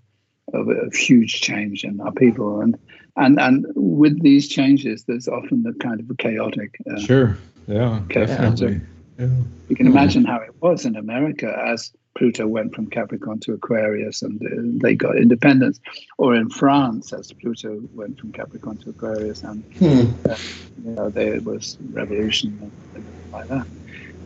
Speaker 4: of, of huge change and upheaval. And, and, and with these changes, there's often the kind of a chaotic.
Speaker 2: Uh, sure. Yeah, definitely.
Speaker 4: Yeah. You can imagine how it was in America as Pluto went from Capricorn to Aquarius and uh, they got independence, or in France as Pluto went from Capricorn to Aquarius and hmm. uh, you know there was revolution and, like that.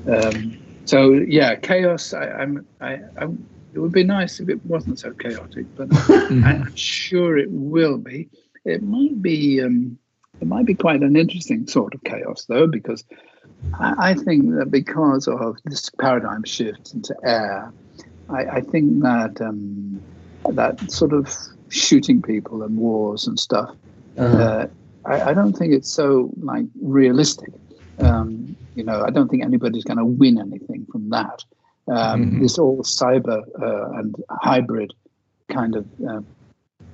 Speaker 4: Um, so yeah, chaos. I, I'm, I, I'm, It would be nice if it wasn't so chaotic, but [laughs] mm-hmm. I'm sure it will be. It might be. Um, it might be quite an interesting sort of chaos, though, because I, think that because of this paradigm shift into air, I, I think that um, that sort of shooting people and wars and stuff. Uh-huh. Uh, I, I, don't think it's so like realistic. Um, you know, I don't think anybody's going to win anything from that. Um, mm-hmm. It's all cyber uh, and hybrid kind of um,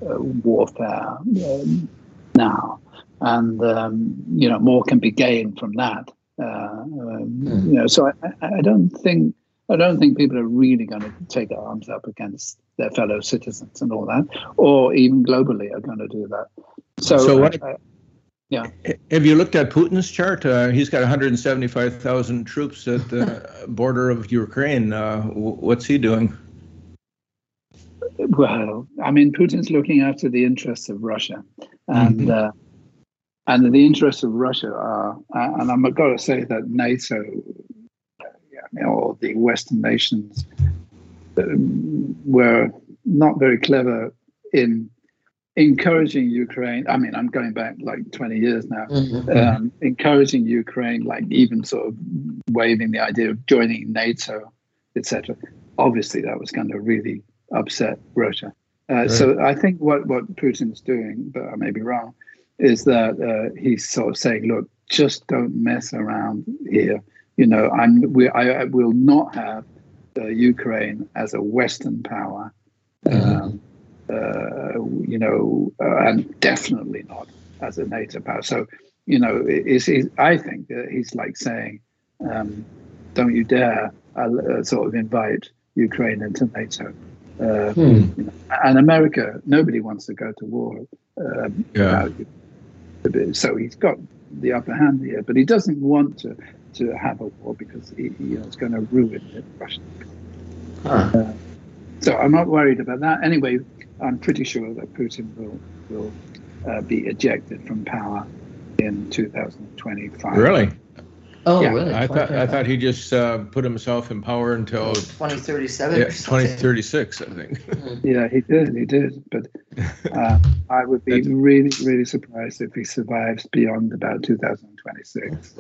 Speaker 4: uh, warfare um, now, and um, you know more can be gained from that. Uh, mm. You know, so I, I don't think I don't think people are really going to take their arms up against their fellow citizens and all that, or even globally are going to do that. So, so what, uh, yeah.
Speaker 2: Have you looked at Putin's chart? Uh, he's got 175,000 troops at the [laughs] border of Ukraine. Uh, what's he doing?
Speaker 4: Well, I mean, Putin's looking after the interests of Russia, and mm-hmm. uh, and the interests of Russia are, and I'm got to say that NATO, you know, or the Western nations, um, were not very clever in encouraging Ukraine. I mean, I'm going back like 20 years now, mm-hmm. um, encouraging Ukraine, like even sort of waving the idea of joining NATO, etc. Obviously, that was going to really upset Russia. Uh, right. So I think what what Putin's doing, but I may be wrong, is that uh, he's sort of saying, look, just don't mess around here. You know, I'm we I, I will not have uh, Ukraine as a Western power. Mm-hmm. Um, uh, you know, uh, and definitely not as a NATO power. So, you know, is I think he's like saying, um, "Don't you dare uh, sort of invite Ukraine into NATO." Uh, hmm. you know, and America, nobody wants to go to war. Um, yeah. So he's got the upper hand here, but he doesn't want to to have a war because he, know, it's going to ruin the Russian. Huh. Uh, so I'm not worried about that. Anyway, I'm pretty sure that Putin will will uh, be ejected from power in 2025.
Speaker 2: Really?
Speaker 3: Oh, yeah. really?
Speaker 2: I thought I thought he just uh, put himself in power until
Speaker 3: 2037.
Speaker 2: Yeah, 2036, I think.
Speaker 4: Hmm. yeah, he did. He did. But uh, I would be really, really surprised if he survives beyond about 2026.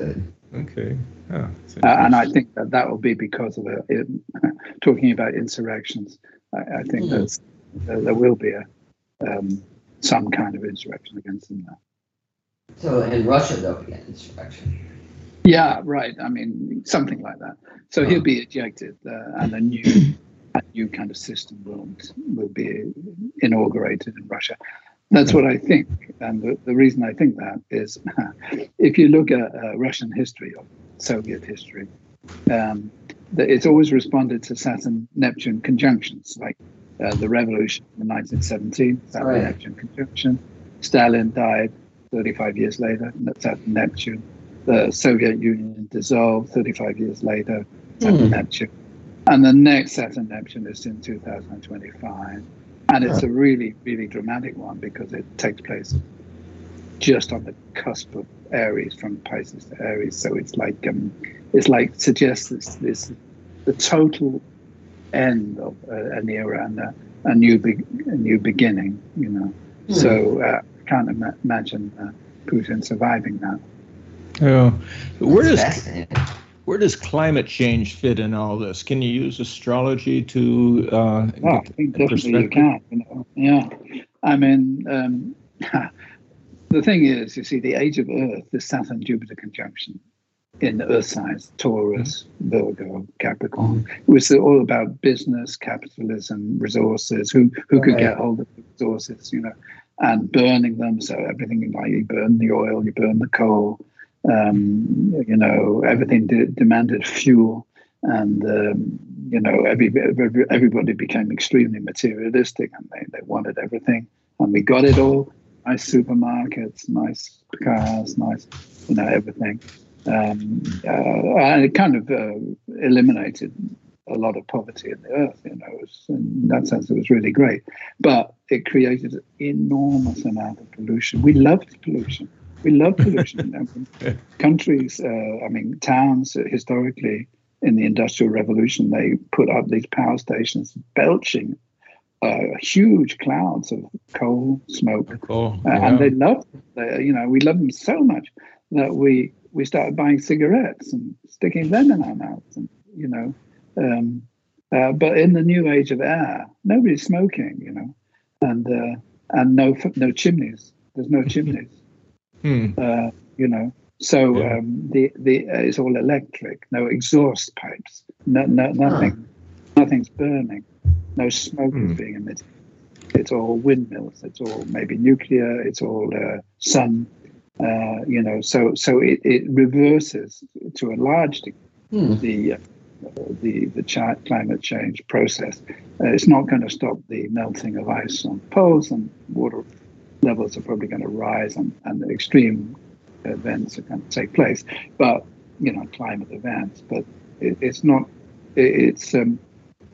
Speaker 2: Okay. Oh, uh,
Speaker 4: and I think that that will be because of it. [laughs] talking about insurrections, I, I think mm. that's there, there will be a um, some kind of insurrection against them now.
Speaker 3: So in Russia, there'll be an insurrection.
Speaker 4: Yeah, right. I mean, something like that. So oh. he'll be ejected, uh, and a new, [clears throat] a new kind of system will will be inaugurated in Russia. That's what I think, and the, the reason I think that is, [laughs] if you look at uh, Russian history or Soviet history, um, it's always responded to Saturn Neptune conjunctions, like uh, the revolution in 1917, Saturn right. Neptune conjunction. Stalin died 35 years later, Saturn Neptune. The Soviet Union dissolved 35 years later, Saturn hmm. Neptune. And the next Saturn Neptune is in 2025. And it's a really, really dramatic one because it takes place just on the cusp of Aries, from Pisces to Aries. So it's like um, it's like suggests this, this the total end of uh, an era and a, a new be- a new beginning. You know, mm. so uh, I can't Im- imagine uh, Putin surviving that.
Speaker 2: Oh, where does where does climate change fit in all this? Can you use astrology to? Uh,
Speaker 4: well, I think definitely you can. You know? Yeah, I mean. Um, [laughs] the thing is, you see, the age of Earth, the Saturn Jupiter conjunction, in Earth signs, Taurus, Virgo, Capricorn. It was all about business, capitalism, resources, who who could get hold of the resources, you know, and burning them. So everything like you burn the oil, you burn the coal, um, you know, everything de- demanded fuel, and um, you know, every, every, everybody became extremely materialistic, and they, they wanted everything, and we got it all. Nice supermarkets, nice cars, nice, you know, everything um, uh, and it kind of uh, eliminated a lot of poverty in the earth. You know, was, in that sense, it was really great. But it created an enormous amount of pollution. We loved pollution. We love pollution. countries, uh, I mean, towns uh, historically in the Industrial Revolution, they put up these power stations belching uh, huge clouds of coal smoke, cool. yeah. uh, and they loved. They, you know, we love them so much that we we started buying cigarettes and sticking them in our mouths, and you know. Um, uh, but in the new age of air, nobody's smoking, you know, and uh, and no no chimneys. There's no [laughs] chimneys, hmm. uh, you know. So yeah. um, the the uh, it's all electric. No exhaust pipes. No, no, nothing. Huh. Nothing's burning. No smoke is hmm. being emitted. It's all windmills. It's all maybe nuclear. It's all uh, sun. Uh, you know, so so it, it reverses to a large degree hmm. the uh, the the ch- climate change process. Uh, it's not going to stop the melting of ice on poles, and water levels are probably going to rise, and, and extreme events are going to take place. But you know, climate events. But it, it's not. It, it's um,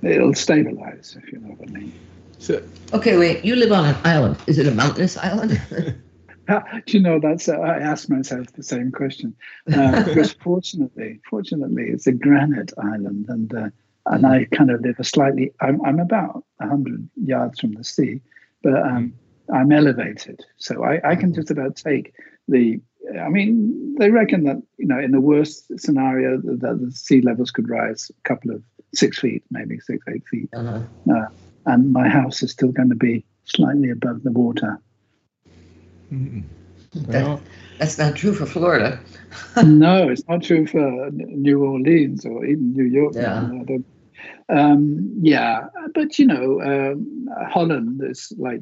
Speaker 4: it'll stabilize if you know what I mean.
Speaker 3: So, okay, wait. You live on an island. Is it a mountainous island? [laughs]
Speaker 4: Do you know that's? Uh, I asked myself the same question uh, [laughs] because fortunately, fortunately, it's a granite island, and uh, and I kind of live a slightly. I'm I'm about hundred yards from the sea, but um, I'm elevated, so I, I can just about take the. I mean, they reckon that you know, in the worst scenario, that the sea levels could rise a couple of six feet, maybe six eight feet, uh-huh. Uh, and my house is still going to be slightly above the water.
Speaker 3: Mm-hmm. Well, that, that's not true for Florida. [laughs]
Speaker 4: no, it's not true for New Orleans or even New York.
Speaker 3: Yeah.
Speaker 4: Um, yeah, but you know, um, Holland is like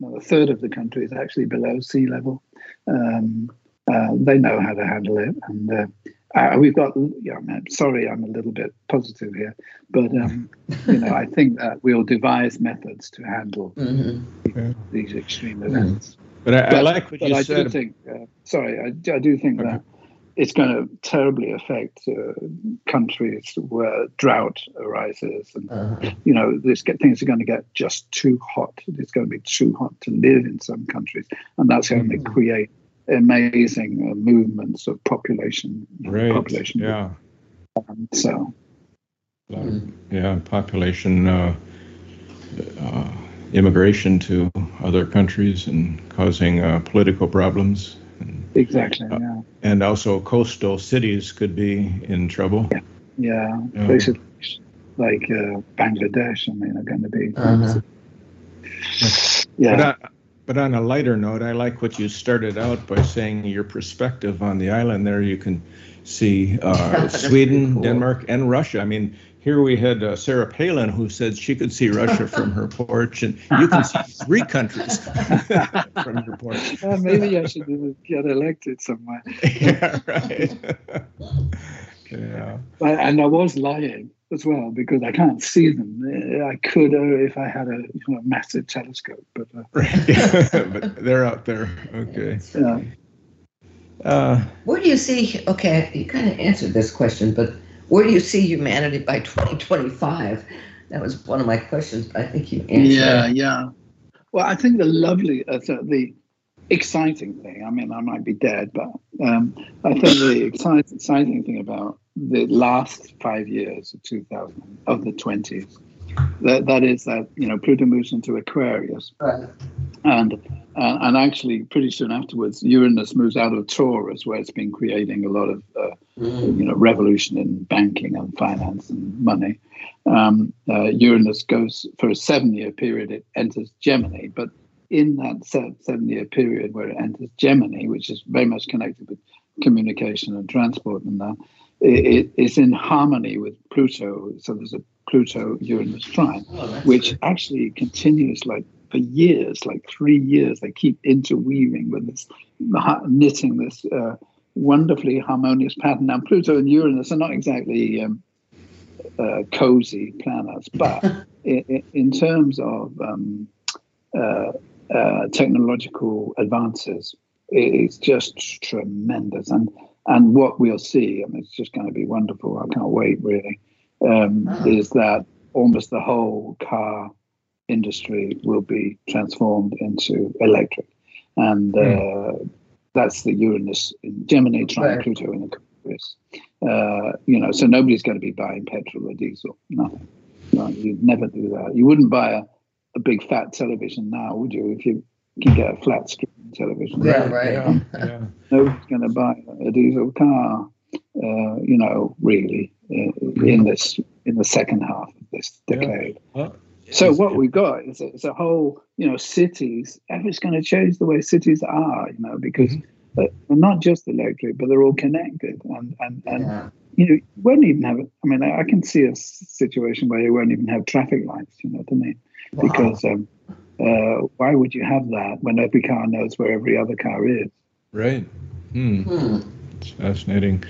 Speaker 4: well, a third of the country is actually below sea level. Um, uh, they know how to handle it, and uh, uh, we've got. Yeah, I'm sorry, I'm a little bit positive here, but um, you know, I think that we'll devise methods to handle [laughs] mm-hmm. these extreme events.
Speaker 2: But I, but, I like what you I said.
Speaker 4: Do think, uh, sorry, I, I, do think okay. that it's going to terribly affect uh, countries where drought arises, and uh-huh. you know, this get, things are going to get just too hot. It's going to be too hot to live in some countries, and that's going mm-hmm. to create amazing uh, movements of population.
Speaker 2: Right.
Speaker 4: Population.
Speaker 2: Yeah.
Speaker 4: Um, so.
Speaker 2: Yeah, population. Uh, uh immigration to other countries and causing uh, political problems.
Speaker 4: And, exactly. Uh, yeah.
Speaker 2: And also, coastal cities could be in trouble.
Speaker 4: Yeah. Yeah. yeah. Places like uh, Bangladesh, I mean, are going to be. Uh-huh.
Speaker 2: Yeah. But, I, but on a lighter note, I like what you started out by saying your perspective on the island there. You can see uh, [laughs] Sweden, cool. Denmark, and Russia. I mean, here we had uh, Sarah Palin who said she could see Russia from her porch, and you can see three countries [laughs] from your porch.
Speaker 4: Well, maybe I should get elected somewhere. [laughs]
Speaker 2: yeah, right. yeah.
Speaker 4: And I was lying as well because I can't see them. I could uh, if I had a you know, massive telescope, but, uh, [laughs]
Speaker 2: but they're out there. Okay.
Speaker 4: Yeah.
Speaker 3: Uh, Where do you see? Okay, you kind of answered this question, but where do you see humanity by 2025? That was one of my questions, but I think you answered.
Speaker 4: Yeah, yeah. Well, I think the lovely, uh, the exciting thing. I mean, I might be dead, but um, I think the exciting, exciting thing about the last five years of 2000 of the 20s that that is that you know Pluto moves into Aquarius,
Speaker 3: right.
Speaker 4: and uh, and actually pretty soon afterwards Uranus moves out of Taurus, where it's been creating a lot of uh, mm. you know revolution in banking and finance and money. Um, uh, Uranus goes for a seven-year period. It enters Gemini, but in that seven-year period where it enters Gemini, which is very much connected with communication and transport and that, it is in harmony with Pluto. So there's a Pluto Uranus trine, oh, which great. actually continues like for years, like three years. They keep interweaving with this, knitting this uh, wonderfully harmonious pattern. Now, Pluto and Uranus are not exactly um, uh, cozy planets, but [laughs] in, in, terms of um, uh, uh, technological advances, it's just tremendous. And and what we'll see, I mean, it's just going to be wonderful. I can't wait, really um, oh. is that almost the whole car industry will be transformed into electric. And mm. uh, that's the Uranus in Gemini, trine right. Pluto in Aquarius. Uh, you know, so nobody's going to be buying petrol or diesel. No, no, you'd never do that. You wouldn't buy a, a big fat television now, would you? If you can get a flat screen television.
Speaker 3: Yeah, right. Yeah,
Speaker 4: yeah. Nobody's going to buy a diesel car. Uh, you know, really in, in this in the second half of this decade. Yeah. Well, so what we've got is a, is a, whole, you know, cities. Everything's going to change the way cities are, you know, because mm-hmm. they're not just electric, but they're all connected, and and and yeah. you know, you won't even have. I mean, I, I can see a situation where you won't even have traffic lights. You know what I mean? Wow. Because um, uh, why would you have that when every car knows where every other car is?
Speaker 2: Right. Hmm. hmm. It's fascinating.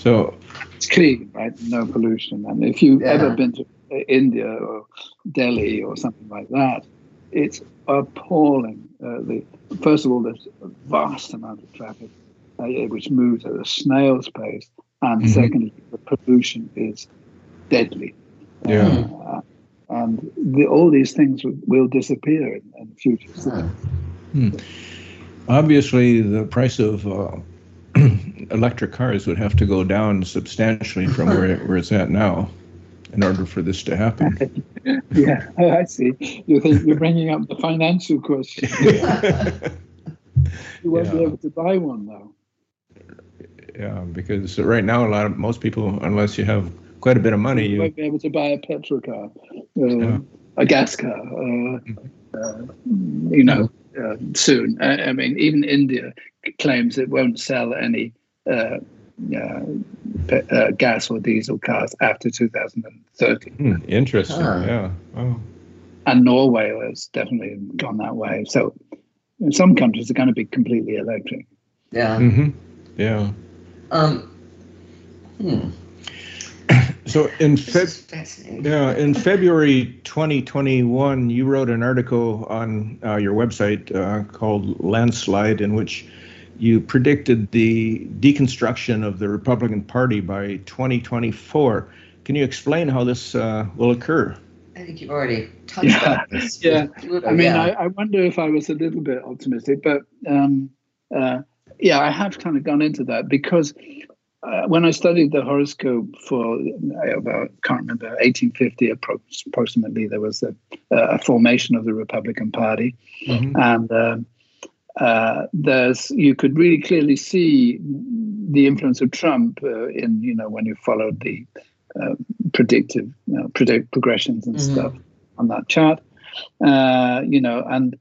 Speaker 2: So
Speaker 4: it's clean, right? No pollution. And if you've yeah. ever been to India or Delhi or something like that, it's appalling. Uh, the first of all, there's a vast amount of traffic uh, which moves at a snail's pace, and mm-hmm. secondly, the pollution is deadly.
Speaker 2: Yeah. Uh,
Speaker 4: and the, all these things will, will disappear in, in the future.
Speaker 2: Hmm. Obviously, the price of uh, electric cars would have to go down substantially from where, where it's at now in order for this to happen. [laughs]
Speaker 4: yeah, oh, I see. You think you're bringing up the financial question. [laughs] you won't yeah. be able to buy one though.
Speaker 2: Yeah, because right now a lot of most people, unless you have quite a bit of money,
Speaker 4: you, you won't be able to buy a petrol car, uh, yeah. a gas car, uh, uh, you know, uh, soon. I, I, mean, even India claims it won't sell any uh, uh, gas or diesel cars after 2030. Hmm,
Speaker 2: interesting. Huh. Yeah. Oh.
Speaker 4: And Norway has definitely gone that way. So some countries are going to be completely electric.
Speaker 3: Yeah.
Speaker 2: Mm-hmm. Yeah.
Speaker 3: Um, hmm.
Speaker 2: So in Feb- yeah, in February 2021, you wrote an article on uh, your website uh, called "Landslide," in which you predicted the deconstruction of the Republican Party by 2024. Can you explain how this uh, will occur?
Speaker 3: I think you've already touched
Speaker 4: yeah.
Speaker 3: on this. [laughs]
Speaker 4: Yeah, I mean, yeah. I, I, wonder if I was a little bit optimistic, but um, uh, yeah, I have kind of gone into that because uh, when I studied the horoscope for about can't remember 1850 approximately, there was a, a formation of the Republican Party, mm-hmm. and um, uh, there's you could really clearly see the influence of Trump uh, in you know when you followed the uh, predictive you know, predict progressions and mm-hmm. stuff on that chart, uh, you know, and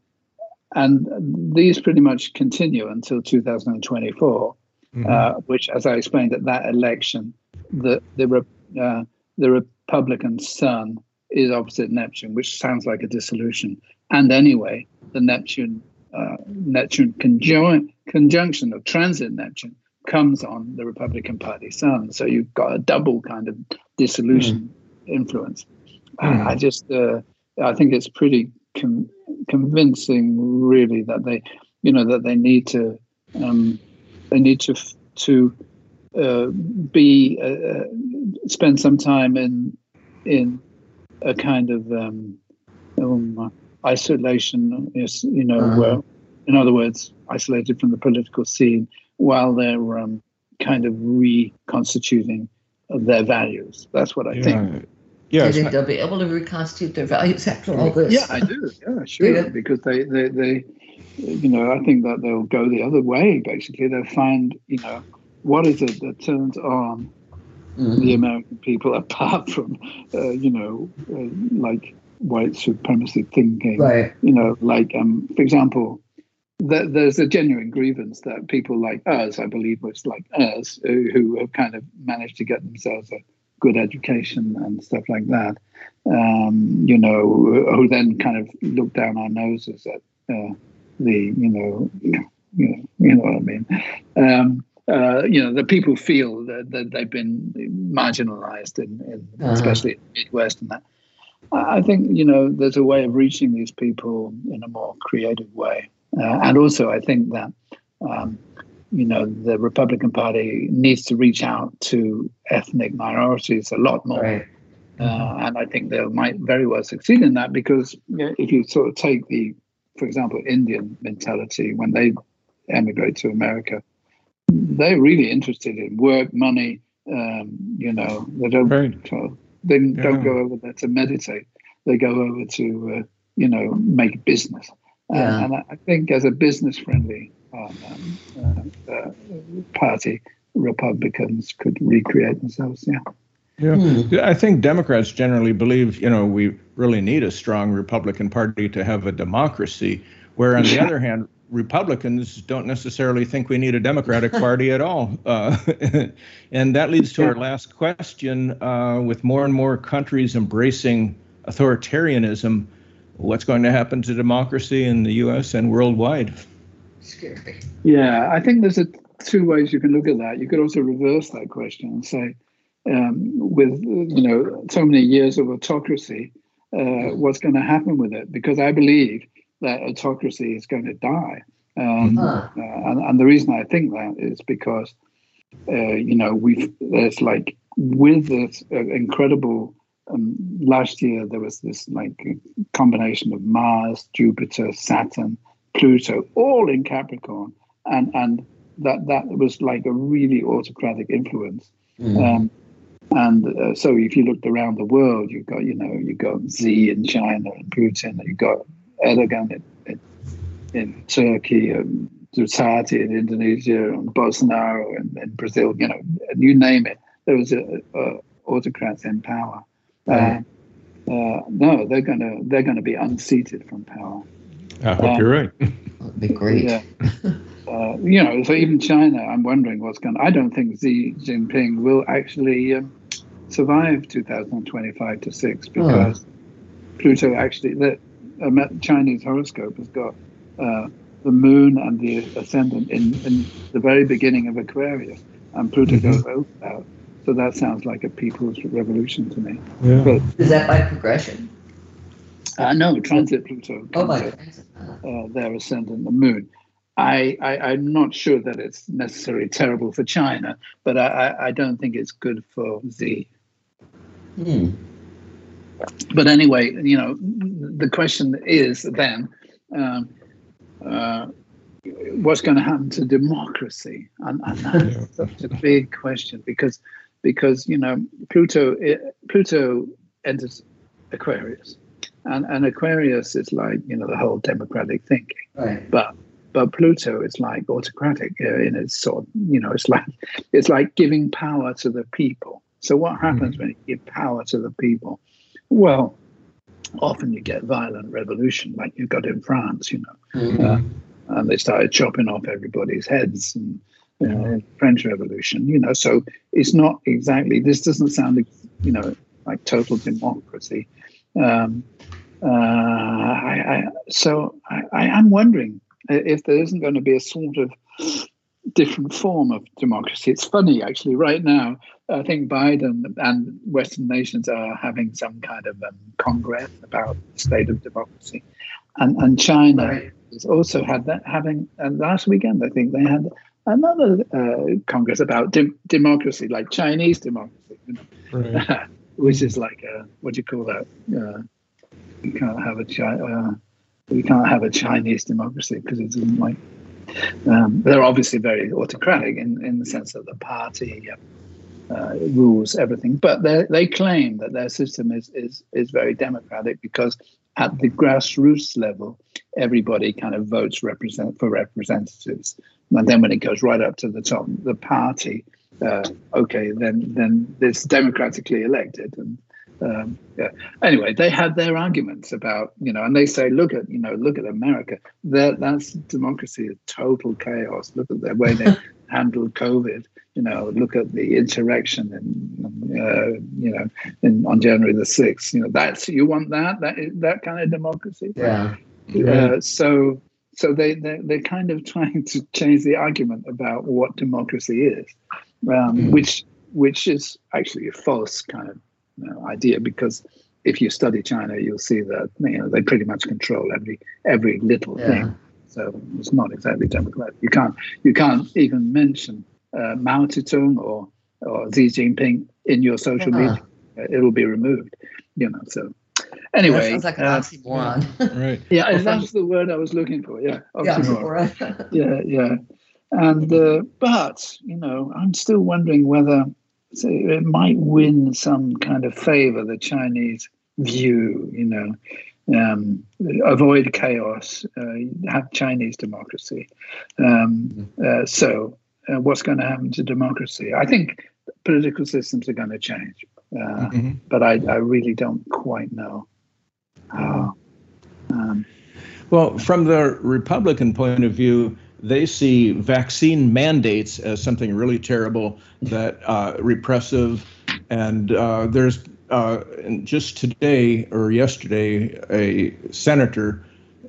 Speaker 4: and these pretty much continue until 2024, mm-hmm. uh, which, as I explained at that election, the the uh, the Republican sun is opposite Neptune, which sounds like a dissolution. And anyway, the Neptune uh, Neptune conjun- conjunction of transit Neptune comes on the Republican Party sun, so you've got a double kind of dissolution mm. influence. Mm. I just uh, I think it's pretty com- convincing, really, that they, you know, that they need to, um, they need to to uh, be uh, uh, spend some time in in a kind of um, um, isolation. Is you know, uh-huh. where, in other words, isolated from the political scene while they're um, kind of reconstituting their values. That's what I yeah. think.
Speaker 3: Yeah, do you think they'll be able to reconstitute their values after all this?
Speaker 4: Yeah, I do. Yeah, sure. Yeah. Because they, they, they, you know, I think that they'll go the other way. Basically, they'll find, you know, what is it that turns on mm-hmm. the American people [laughs] apart from, uh, you know, uh, like white supremacy thinking.
Speaker 3: Right.
Speaker 4: You know, like, um, for example, there's a genuine grievance that people like us, I believe, was like us, who have kind of managed to get themselves a good education and stuff like that, um, you know, who then kind of look down our noses at uh, the, you know, you know, you know what I mean. Um, uh, you know, the people feel that, that they've been marginalized, in, in uh-huh. especially in the Midwest and that. I think, you know, there's a way of reaching these people in a more creative way. Uh, and also, I think that um, you know, the Republican Party needs to reach out to ethnic minorities a lot more. Right. Uh, and I think they might very well succeed in that because you know, if you sort of take the, for example, Indian mentality when they emigrate to America, they're really interested in work, money. Um, you know, they don't right. They yeah. don't go over there to meditate. They go over to uh, you know make business. Yeah. and I think as a business friendly um, uh, uh, party Republicans could recreate themselves. Yeah.
Speaker 2: Yeah, hmm. I think Democrats generally believe, you know, we really need a strong Republican Party to have a democracy. Where on the other hand, Republicans don't necessarily think we need a Democratic Party at all. Uh, [laughs] and that leads to our last question. Uh, with more and more countries embracing authoritarianism, what's going to happen to democracy in the U.S. and worldwide?
Speaker 3: Scary.
Speaker 4: Yeah, I think there's a, two ways you can look at that. You could also reverse that question and say, um, with you know so many years of autocracy, uh, what's going to happen with it? Because I believe that autocracy is going to die. Um, uh, and, and, the reason I think that is because, uh, you know, we've, there's like, with this uh, incredible, um, last year there was this like combination of Mars, Jupiter, Saturn, Pluto, all in Capricorn. And, and that, that was like a really autocratic influence. Mm. Um, and uh, so if you looked around the world, you've got, you know, you've got Xi in China and Putin, and you've got Erdogan in, in, in Turkey, and Duterte in Indonesia, and Bolsonaro in, in, Brazil. You know, you name it. There was a, a autocrats in power. Uh, uh, no, they're gonna they're gonna be unseated from power.
Speaker 2: I hope um, you're right.
Speaker 3: That'd be great.
Speaker 4: Yeah. Uh, you know, so even China, I'm wondering what's going. I don't think Xi Jinping will actually um, survive 2025 to six because Pluto actually the a Chinese horoscope has got uh, the moon and the ascendant in, in the very beginning of Aquarius, and Pluto mm-hmm. goes both out. So that sounds like a people's revolution to me.
Speaker 3: Yeah. But, Is that by progression?
Speaker 4: Uh, no, transit Pluto.
Speaker 3: Oh my
Speaker 4: uh, their ascendant, the moon. I, I, am not sure that it's necessarily terrible for China, but I, I don't think it's good for Xi. Hmm but anyway, you know, the question is then, um, uh, what's going to happen to democracy? And, and that's such a big question because because you know Pluto Pluto enters Aquarius, and and Aquarius is like you know the whole democratic thinking, right. but but Pluto is like autocratic in its sort. You know, it's like it's like giving power to the people. So what happens mm-hmm. when you give power to the people? Well, often you get violent revolution like you got in France, you know. Mm-hmm. Uh, and they started chopping off everybody's heads and you know, French Revolution, you know. So it's not exactly, this doesn't sound, you know, like total democracy. Um, uh, I, I, so I, I am wondering if there isn't going to be a sort of different form of democracy. It's funny, actually, right now, I think Biden and Western nations are having some kind of um, congress about the state of democracy. And, and China right. has also had that, having, and last weekend, I think they had another uh, congress about de- democracy, like Chinese democracy, you know? right. [laughs] which is like, a, what do you call that? Uh, you can't have a Chi- uh, you can't have a Chinese democracy because it's like um, they're obviously very autocratic in, in the sense that the party uh, rules everything, but they claim that their system is, is, is very democratic because at the grassroots level, everybody kind of votes represent for representatives. And then when it goes right up to the top, the party, uh, okay, then then it's democratically elected, and um, yeah. Anyway, they had their arguments about you know, and they say, look at you know, look at America. That that's democracy, total chaos. Look at the way they [laughs] handled COVID. You know, look at the insurrection and uh, you know, in, on January the sixth. You know, that's you want that that that kind of democracy.
Speaker 3: Yeah.
Speaker 4: Uh, so so they they they're kind of [laughs] trying to change the argument about what democracy is, um, mm. which which is actually a false kind of know, idea because if you study China, you'll see that you know they pretty much control every every little yeah. thing. So it's not exactly democratic. You can't you can't even mention uh, Mao Zedong or or Xi Jinping in your social uh-huh. media. It'll be removed. You know. So anyway,
Speaker 3: that sounds like an uh, oxymoron. [laughs]
Speaker 4: right. Yeah, that's the word I was looking for. Yeah, [laughs] oxymoron. Yeah, yeah, yeah. And uh, but you know, I'm still wondering whether so it might win some kind of favor, the Chinese view, you know, um, avoid chaos, uh, have Chinese democracy. Um, uh, so, uh, what's going to happen to democracy? I think political systems are going to change, uh, mm-hmm. but I, I, really don't quite know how. Um,
Speaker 2: Well, from the Republican point of view, they see vaccine mandates as something really terrible, that uh, repressive, and uh, there's uh, just today or yesterday a senator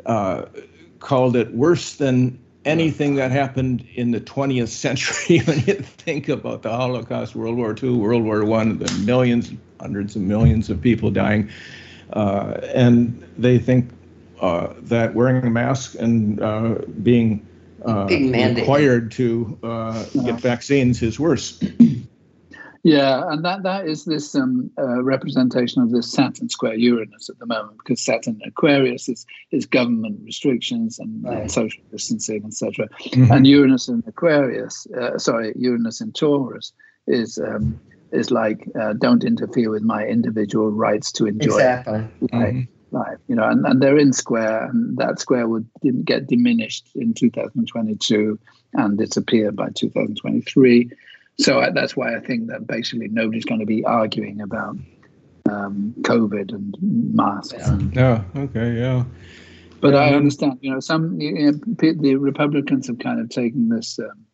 Speaker 2: uh, called it worse than anything that happened in the 20th century. [laughs] When you think about the Holocaust, World War II, World War One, the millions, hundreds of millions of people dying, uh, and they think uh, that wearing a mask and being uh, required to uh, get vaccines is worse.
Speaker 4: Yeah, and that that is this um, uh, representation of this Saturn square Uranus at the moment, because Saturn Aquarius is is government restrictions and, right. and social distancing, etc. Mm-hmm. And Uranus in Aquarius, uh, sorry, Uranus in Taurus is um, is like uh, don't interfere with my individual rights to enjoy
Speaker 3: exactly.
Speaker 4: life. Mm-hmm. Life. You know, and, and they're in square, and that square would didn't get diminished in 2022 and disappear by 2023 so I, that's why I think that basically nobody's going to be arguing about um, COVID and masks.
Speaker 2: Yeah. Oh, okay, yeah.
Speaker 4: But I understand, you know, some you know, the Republicans have kind of taken this um,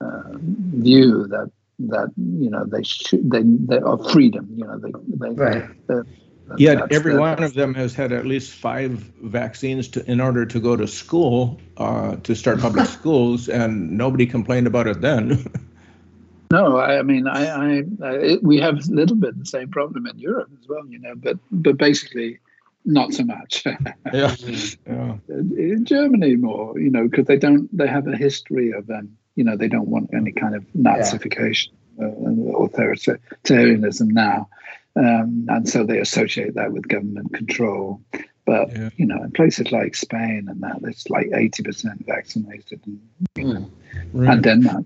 Speaker 4: uh, view that that you know they should they they are freedom, you know, they they
Speaker 3: right.
Speaker 2: Yet every one of them has had at least five vaccines to, in order to go to school, uh, to start public [laughs] schools, and nobody complained about it then.
Speaker 4: No, I, I mean, I, I, I, we have a little bit the same problem in Europe as well, you know, but but basically not so much. [laughs]
Speaker 2: yeah. yeah.
Speaker 4: In Germany more, you know, because they don't they have a history of um, you know, they don't want any kind of Nazification yeah. uh, authoritarianism now, um, and so they associate that with government control. But yeah. you know, in places like Spain and that, it's like eighty percent vaccinated, and, you know, right. and Denmark.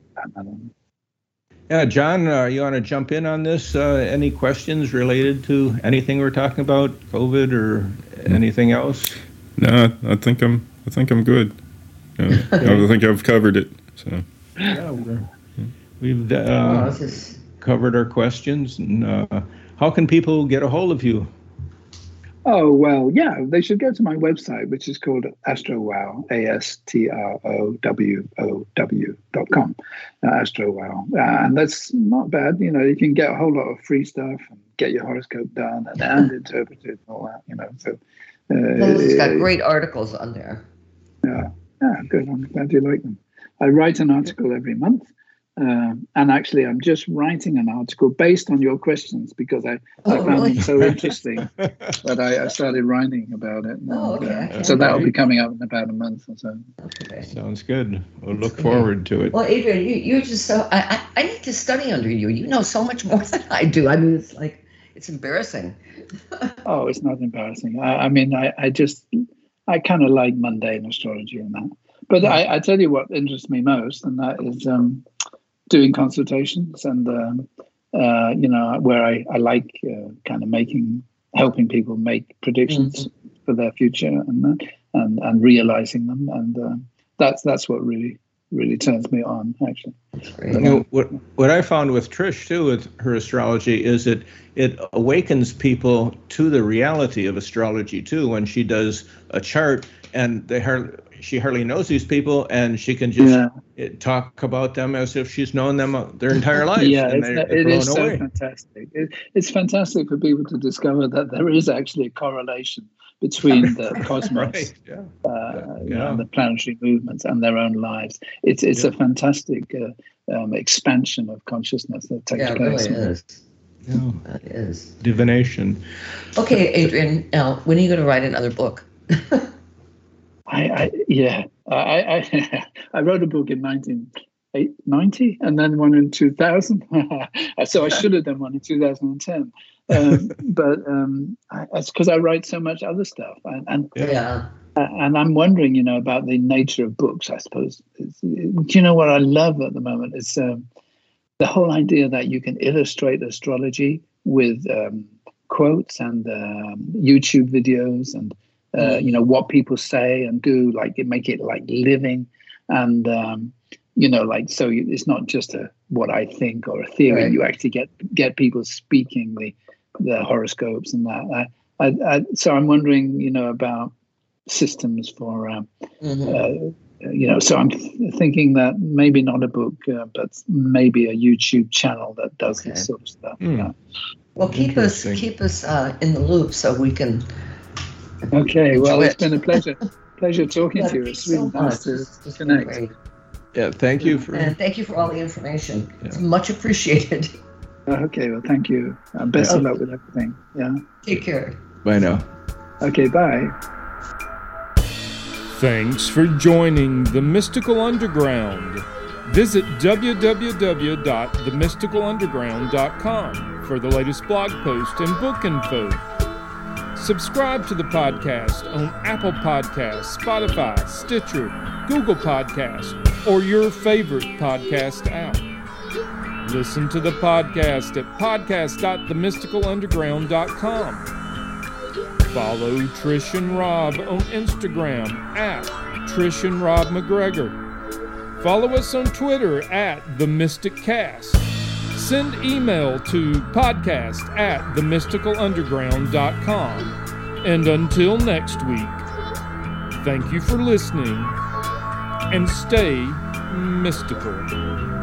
Speaker 2: Yeah, John, uh, you want to jump in on this? Uh, any questions related to anything we're talking about, COVID or anything else?
Speaker 5: No, I think I'm. I think I'm good. Uh, [laughs] I think I've covered it. So.
Speaker 2: Yeah, we have uh, covered our questions. And uh, how can people get a hold of you?
Speaker 4: Oh, well, yeah, they should go to my website, which is called AstroWow, A S T R O W O W dot com, uh, AstroWow. Uh, and that's not bad. You know, you can get a whole lot of free stuff and get your horoscope done and, and interpreted and all that, you know. So,
Speaker 3: uh, it's got great articles on there.
Speaker 4: Yeah, yeah, good. I'm glad you like them. I write an article every month um, and actually, I'm just writing an article based on your questions because I, oh, I found really? them so [laughs] interesting that I, I, started writing about it. And,
Speaker 3: oh, okay.
Speaker 4: Uh, so that'll be coming up in about a month or so.
Speaker 2: Okay. Sounds good. We'll look forward to it.
Speaker 3: Well, Adrian, you, you're just so, I, I, I need to study under you. You know so much more [laughs] than I do. I mean, it's like, it's embarrassing. [laughs]
Speaker 4: oh, it's not embarrassing. I, I mean, I, I just, I kind of like mundane astrology and that. But yeah. I, I tell you what interests me most, and that is, um, doing consultations and um, uh, you know where I, I like uh, kind of making helping people make predictions mm-hmm. for their future and and and realizing them. And uh, that's that's what really really turns me on actually.
Speaker 2: You know, what what i found with trish too with her astrology is that it awakens people to the reality of astrology too when she does a chart and they hardly she hardly knows these people, and she can just yeah. talk about them as if she's known them their entire life. [laughs]
Speaker 4: yeah, it's, it is so fantastic. It, it's fantastic for people to discover that there is actually a correlation between the [laughs] cosmos, right. yeah. Uh, yeah. the planetary movements, and their own lives. It's it's yeah. a fantastic uh, um, expansion of consciousness that takes
Speaker 3: yeah,
Speaker 4: place.
Speaker 3: It really is. Yeah. That is
Speaker 2: divination.
Speaker 3: Okay, Adrian. Now, when are you going to write another book? [laughs]
Speaker 4: I, I yeah, I, I, [laughs] I wrote a book in 1990 and then one in 2000. [laughs] so I should have done one in 2010. Um, [laughs] but um, I, it's because I write so much other stuff, and, and
Speaker 3: yeah.
Speaker 4: And I'm wondering, you know, about the nature of books. I suppose. It's, do you know what I love at the moment? It's um, the whole idea that you can illustrate astrology with um, quotes and um, YouTube videos and uh, you know what people say and do like it make it like living and um, you know like so it's not just a what i think or a theory right. you actually get get people speaking the the horoscopes and that I, I, I, so i'm wondering you know about systems for um, mm-hmm. uh, you know. So I'm th- thinking that maybe not a book, uh, but maybe a YouTube channel that does okay. this sort of stuff. Mm. Yeah.
Speaker 3: Well, keep us keep us uh, in the loop so we can.
Speaker 4: Okay. Well, it's been a pleasure. pleasure talking yeah, to you. It's really so nice to connect.
Speaker 2: Yeah, thank you for
Speaker 3: and thank you for all the information. Yeah. It's much appreciated.
Speaker 4: Okay, well, thank you. Uh, best okay. of luck with everything. Yeah.
Speaker 3: Take care.
Speaker 2: Bye now.
Speaker 4: Okay, bye.
Speaker 1: Thanks for joining the Mystical Underground. Visit www.themysticalunderground.com for the latest blog post and book info. Subscribe to the podcast on Apple Podcasts, Spotify, Stitcher, Google Podcasts, or your favorite podcast app. Listen to the podcast at podcast.themysticalunderground.com. Follow Trish and Rob on Instagram at Trish and Rob MacGregor. Follow us on Twitter at The Mystic Cast. Send email to podcast at themysticalunderground.com. And until next week, thank you for listening and stay mystical.